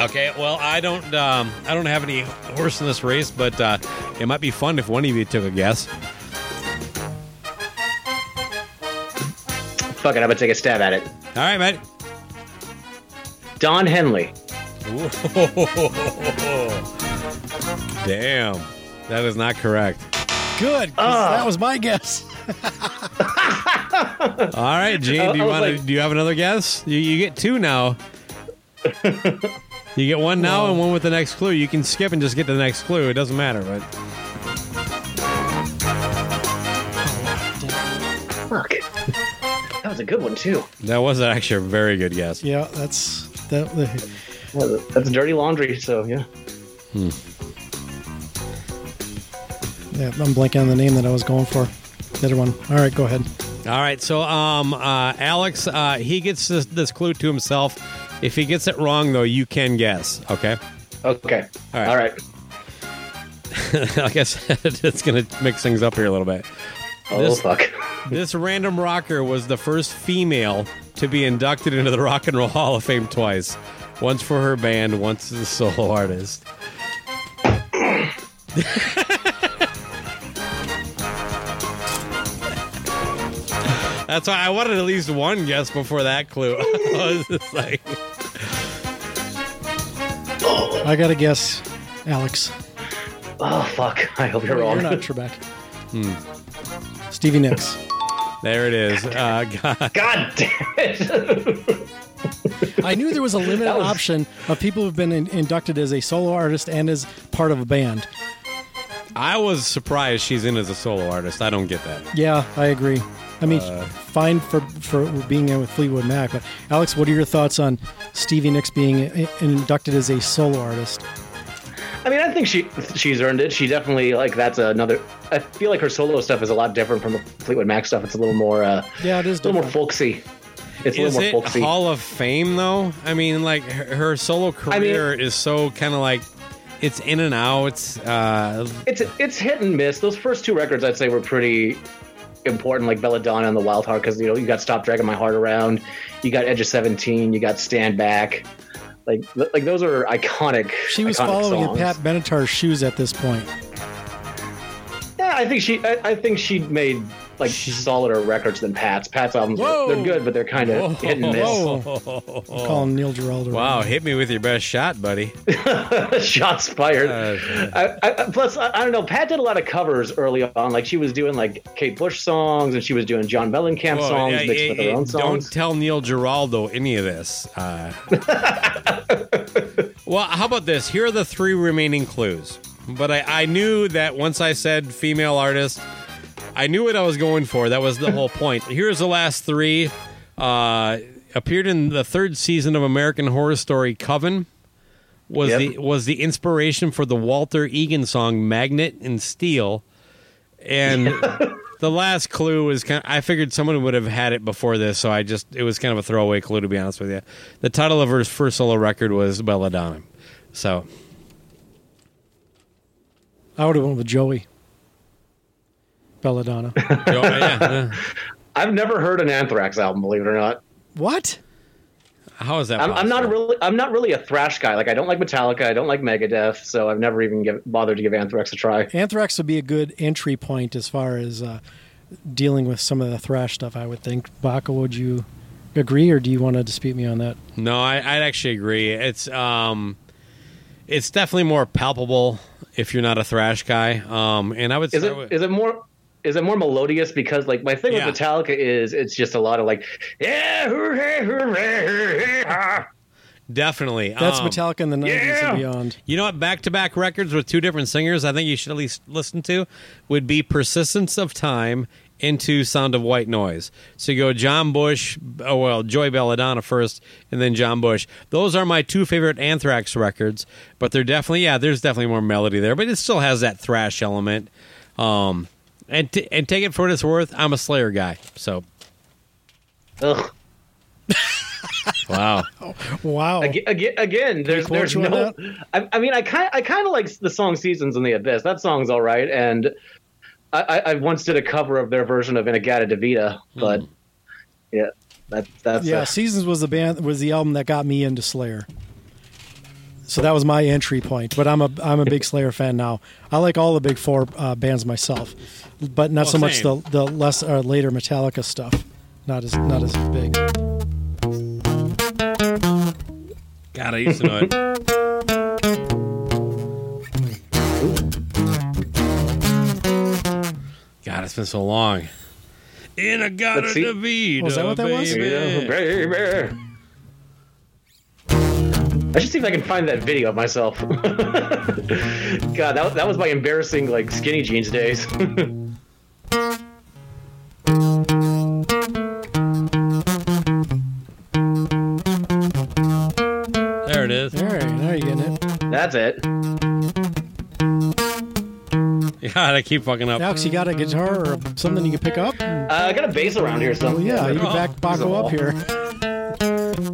Okay. Well, I don't. Um, I don't have any horse in this race, but uh, it might be fun if one of you took a guess. Fuck it, I'm gonna take a stab at it. All right, mate. Don Henley. Damn. That is not correct. Good. Ah. that was my guess. All right, Gene. Do you want to? like- do you have another guess? You, you get two now. you get one now and one with the next clue. You can skip and just get to the next clue. It doesn't matter. But Fuck. That was a good one too. that was actually a very good guess. Yeah, that's that. Well, That's dirty laundry. So yeah. Hmm. Yeah, I'm blanking on the name that I was going for. The other one. All right, go ahead. All right, so um, uh, Alex, uh, he gets this, this clue to himself. If he gets it wrong, though, you can guess. Okay. Okay. All right. All right. like I said, it's going to mix things up here a little bit. Oh This- fuck. This random rocker was the first female to be inducted into the Rock and Roll Hall of Fame twice. Once for her band, once as a solo artist. That's why I wanted at least one guess before that clue. I was just like, I got to guess, Alex. Oh fuck. I hope you're wrong. You're wrong. not Trebek. Stevie Nicks. there it is. Uh, God. God damn it. I knew there was a limited was- option of people who've been in, inducted as a solo artist and as part of a band. I was surprised she's in as a solo artist. I don't get that. Yeah, I agree. I mean, Uh, fine for for being in with Fleetwood Mac, but Alex, what are your thoughts on Stevie Nicks being inducted as a solo artist? I mean, I think she she's earned it. She definitely like that's another. I feel like her solo stuff is a lot different from the Fleetwood Mac stuff. It's a little more, uh, Yeah, it is a little more folksy. It's a Is little it more folksy. Hall of Fame though? I mean, like her, her solo career is so kind of like it's in and out. Uh, It's it's hit and miss. Those first two records, I'd say, were pretty important, like Belladonna and the Wild Heart, because you know you got Stop Dragging My Heart Around, you got Edge of Seventeen, you got Stand Back, like like those are iconic. She was iconic following in. Pat Benatar's shoes at this point. Yeah, I think she. I, I think she made like solider records than Pat's. Pat's albums, Whoa. they're good, but they're kind of hit and miss. Whoa. Call him Neil Giraldo. Wow, hit me with your best shot, buddy. Shots fired. Uh, I, I, plus, I, I don't know. Pat did a lot of covers early on. Like she was doing like Kate Bush songs, and she was doing John Mellencamp Well, songs yeah, mixed yeah, with her yeah, own Don't tell Neil Giraldo any of this. Uh, well, how about this? Here are the three remaining clues. But I, I knew that once I said female artist, I knew what I was going for. That was the whole point. Here's the last three. Uh, appeared in the third season of American Horror Story Coven. Was Yep. the was the inspiration for the Walter Egan song "Magnet and Steel," and the last clue was kind. I figured someone would have had it before this, so I just it was kind of a throwaway clue to be honest with you. The title of her first solo record was Belladonna, so I would have went with Joey. Belladonna. Joe- yeah, yeah. I've never heard an Anthrax album, believe it or not. what? how is that? I'm, I'm not really. I'm not really a thrash guy. Like I don't like Metallica. I don't like Megadeth. So I've never even give, bothered to give Anthrax a try. Anthrax would be a good entry point as far as uh, dealing with some of the thrash stuff, I would think. Baca, would you agree, or do you want to dispute me on that? No, I, I'd actually agree. It's um, it's definitely more palpable if you're not a thrash guy. Um, and I would Is start it with- is it more is it more melodious because like my thing Yeah. with Metallica is it's just a lot of like yeah hooray, hooray, hooray, definitely That's um, Metallica in the 90s yeah. and beyond. You know what? Back to back records with two different singers. I think you should at least listen to would be "Persistence of Time" into "Sound of White Noise." So you go John Bush, oh well, Joey Belladonna first, and then John Bush. Those are my two favorite Anthrax records. But they're definitely yeah, there's definitely more melody there, but it still has that thrash element. Um, and t- and take it for what it's worth. I'm a Slayer guy, so Ugh. wow. Wow. Again, again, again there's there's no. I, I mean, I kind I kind of like the song "Seasons in the Abyss." That song's all right, and I, I, I once did a cover of their version of "In-A-Gadda-Da-Vida," but yeah, that that's yeah, uh, Seasons was the band was the album that got me into Slayer. So that was my entry point. But I'm a I'm a big Slayer fan now. I like all the big four uh, bands myself, but not Oh, so much the same. the less uh, later Metallica stuff. Not as not as big. God, I used to know it. God, it's been so long. In a gotta Let's see. to be, is that what that was? Yeah, baby. Baby. I should see if I can find that video of myself. God, that, that was my embarrassing like skinny jeans days. There it is. All right, now you're getting it. That's it. God, I keep fucking up. Alex, you got a guitar or something you can pick up? Uh, I got a bass around here Well, somewhere. yeah, you Oh, can back there's Baco up here.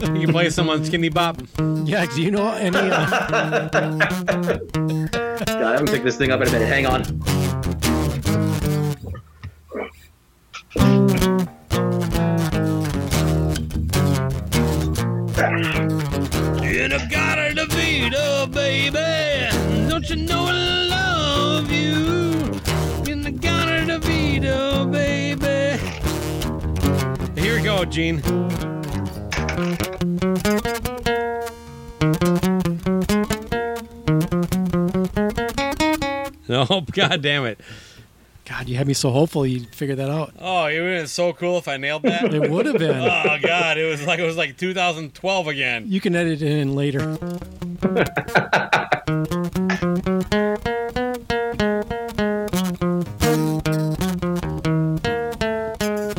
You can play some on Skinny Bop. Yeah, do you know any? Uh, God, I haven't picked this thing up in a minute. Hang on. In a gotta to be, baby. Don't you know I love you? In the gotta to be, baby. Here we go, Gene. Nope, god damn it. God, you had me so hopeful you figured that out. Oh, it would have been so cool if I nailed that. It would have been. oh god, it was like it was like 2012 again. You can edit it in later.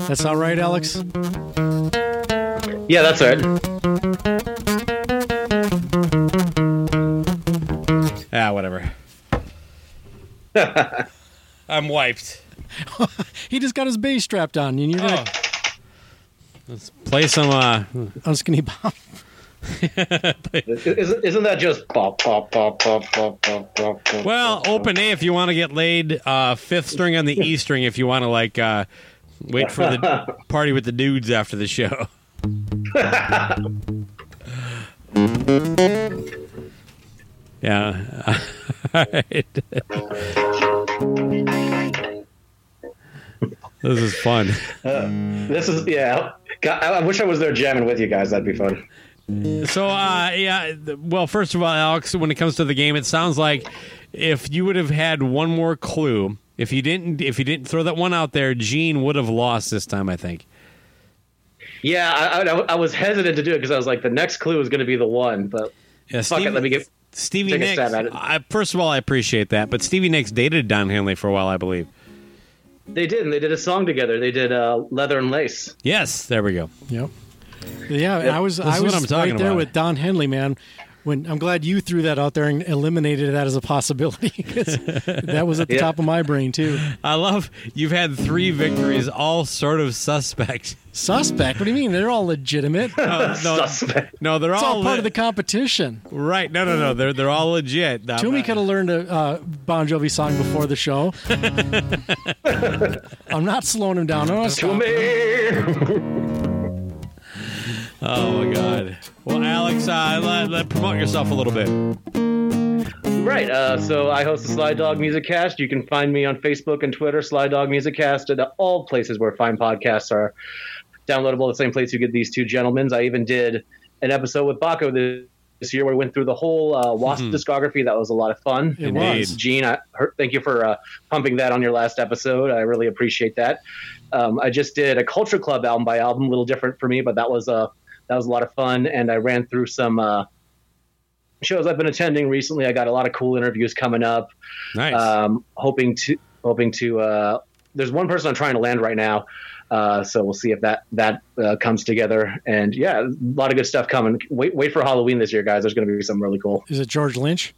That's all right, Alex. Yeah, that's it. Ah, I'm wiped. He just got his bass strapped on, and you're Oh. like Let's play some uh on skinny bop. Isn't, isn't that just pop, pop, pop, pop, pop, pop, pop, pop? well, pop, open A if you want to get laid, uh fifth string on the E string if you want to like uh wait for the party with the dudes after the show. Yeah. All right. This is fun. This is yeah. God, I I wish I was there jamming with you guys. That'd be fun. So, uh, yeah. Well, first of all, Alex, when it comes to the game, it sounds like if you would have had one more clue, if you didn't, if you didn't throw that one out there, Gene would have lost this time. I think. Yeah, I, I, I was hesitant to do it because I was like, the next clue is going to be the one, but Yeah, fuck it. Let me get. Stevie take a Nicks. stab at it. I, first of all, I appreciate that, but Stevie Nicks dated Don Henley for a while, I believe. They did, and they did a song together. They did uh, "Leather and Lace." Yes, there we go. Yep. Yeah, I was This I is was what I'm talking right there about. with Don Henley, man. When I'm glad you threw that out there and eliminated that as a possibility 'cause that was at the Yeah. top of my brain too. I love you've had three victories, all sort of suspect. Suspect? What do you mean? They're all legitimate. No, no, Suspect. no, they're all, all part le- of the competition. right. No, no, no, they're they're all legit. Uh, Toomey could have learned a uh, Bon Jovi song before the show. I'm not slowing him down. I'm not To stopping. me. Oh my god. Well, Alex, uh, let, let- promote yourself a little bit. Right. Uh, so I host the Sly Dog Music Cast. You can find me on Facebook and Twitter, Sly Dog Music Cast, and all places where fine podcasts are downloadable. The same place you get these two gentlemen's. I even did an episode with Baco this- this year where we went through the whole uh, Wasp discography. That was a lot of fun. It Indeed. was. Gene, I heard, thank you for uh, pumping that on your last episode. I really appreciate that. Um, I just did a Culture Club album by album, a little different for me, but that was a that was a lot of fun. And I ran through some uh, shows I've been attending recently. I got a lot of cool interviews coming up. Nice. Um, hoping to hoping to. Uh, there's one person I'm trying to land right now. Uh, so we'll see if that that uh, comes together. And yeah, a lot of good stuff coming. Wait, wait for Halloween this year, guys. There's going to be something really cool. Is it George Lynch?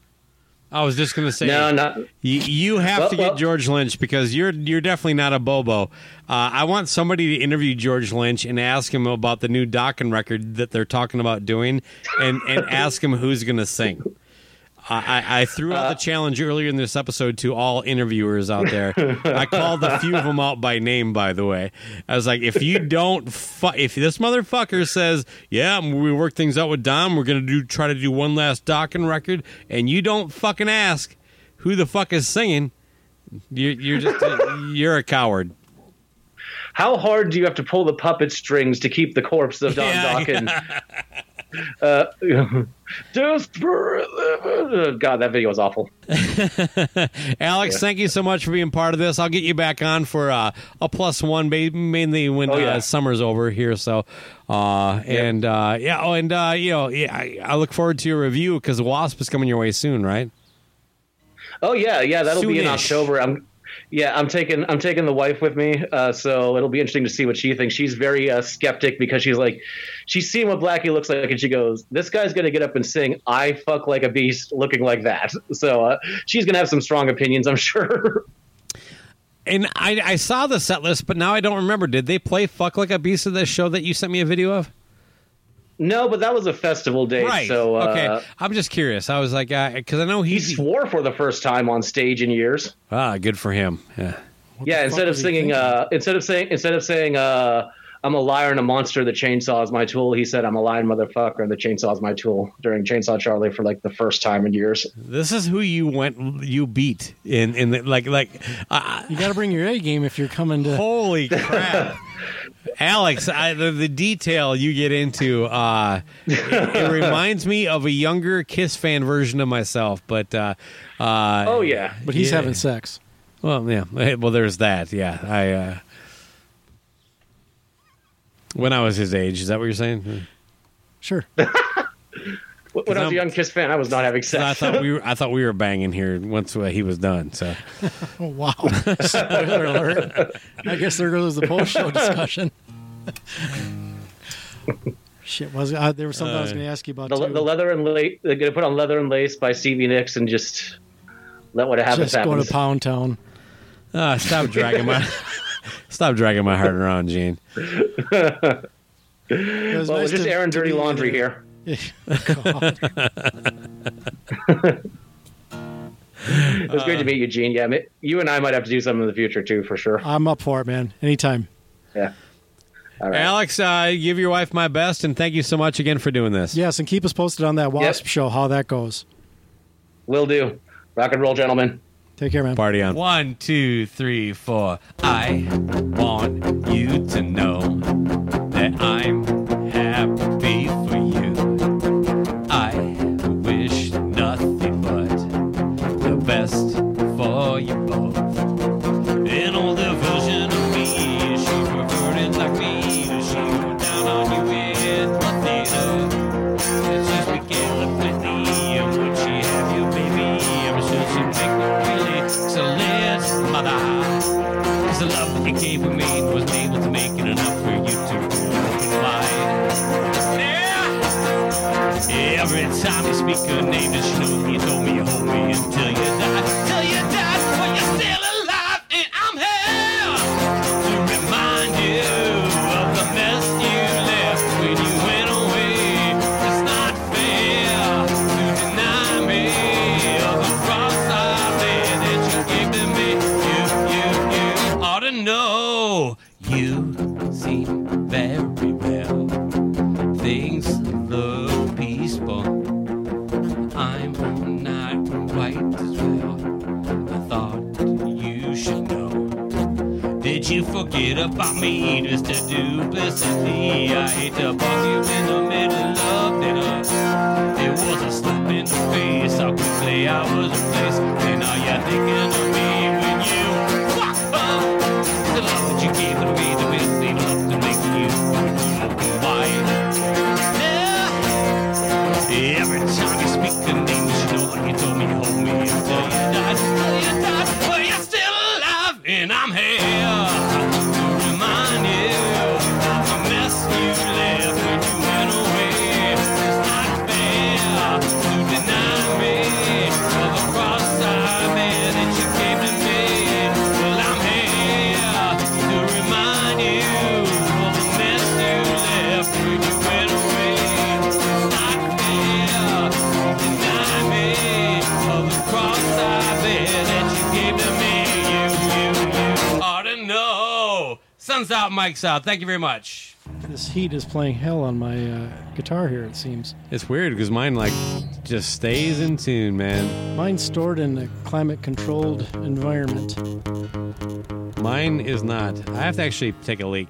I was just gonna say. No, not You, you have Well, to get well- George Lynch because you're you're definitely not a Bobo. Uh, I want somebody to interview George Lynch and ask him about the new Dokken record that they're talking about doing, and and ask him who's going to sing. I, I- threw out the uh, challenge earlier in this episode to all interviewers out there. I called a few of them out by name, by the way. I was like, if you don't, fu- if this motherfucker says, "Yeah, we work things out with Don, we're gonna do try to do one last Dokken record," and you don't fucking ask who the fuck is singing, you're, you're just you're a coward. how hard do you have to pull the puppet strings to keep the corpse of Don Yeah, Dokken? Uh, desperate. God, that video was awful. Alex, thank you so much for being part of this. I'll get you back on for uh, a plus one, mainly when Oh, yeah. uh, summer's over here. So, uh, and uh, yeah, oh, and uh, you know, yeah, I, I look forward to your review because Wasp is coming your way soon, right? Oh yeah, yeah, that'll be in October. I'm yeah, I'm taking I'm taking the wife with me, uh, so it'll be interesting to see what she thinks. She's very uh, skeptic because she's like, she's seen what Blackie looks like, and she goes, "This guy's gonna get up and sing I fuck like a beast, looking like that." So uh, she's gonna have some strong opinions, I'm sure. And I, I saw the set list, but now I don't remember. Did they play "Fuck Like a Beast" of this show that you sent me a video of? No, but that was a festival day. Right. so uh, okay. I'm just curious. I was like, because I know he swore for the first time on stage in years. ah good for him. Yeah. yeah, instead of singing, uh, instead of saying, instead of saying, uh, "I'm a liar and a monster," the chainsaw is my tool. He said, "I'm a lying motherfucker and the chainsaw is my tool." During Chainsaw Charlie for like the first time in years. This is who you went you beat in in the, like like uh, You got to bring your A game if you're coming to. holy crap. Alex, I, the, the detail you get into, uh, it, it reminds me of a younger Kiss fan version of myself. But uh, uh, Oh yeah, But he's Yeah. having sex. well, yeah, well, there's that. Yeah, I uh, when I was his age, is that what you're saying? Sure. when I was I'm- a young Kiss fan, I was not having sex. I sex. thought we were, I thought we were banging here once uh, he was done. So Oh, wow. Spoiler alert. I guess there goes the post show discussion. Shit, was uh, there was something I was Uh, going to ask you about the, too. the leather and lace. They're gonna put on leather and lace by Stevie Nicks and just let what happens Just go happen. to Pound Town. Ah, stop dragging my stop dragging my heart around, Gene. It was well, nice we're just to- airing dirty laundry there. here. It was great to meet you, Gene. Yeah, you and I might have to do something in the future too, for sure. I'm up for it, man. Anytime. Yeah. All right. Alex, uh, give your wife my best, and thank you so much again for doing this. Yes, and keep us posted on that Wasp Yep. show, how that goes. Will do. Rock and roll, gentlemen. Take care, man. Party on. One, two, three, four. I want you to know that I'm forget about me to duplicity? I hate to bug you in the middle of dinner. It was a slap in the face how quickly I was replaced. And now you're thinking of me know. Sun's out, Mike's out. Thank you very much. This heat is playing hell on my uh, guitar here. It seems It's weird because mine like just stays in tune, man. mine's stored in a climate-controlled environment. Mine is not. I have to actually take a leak.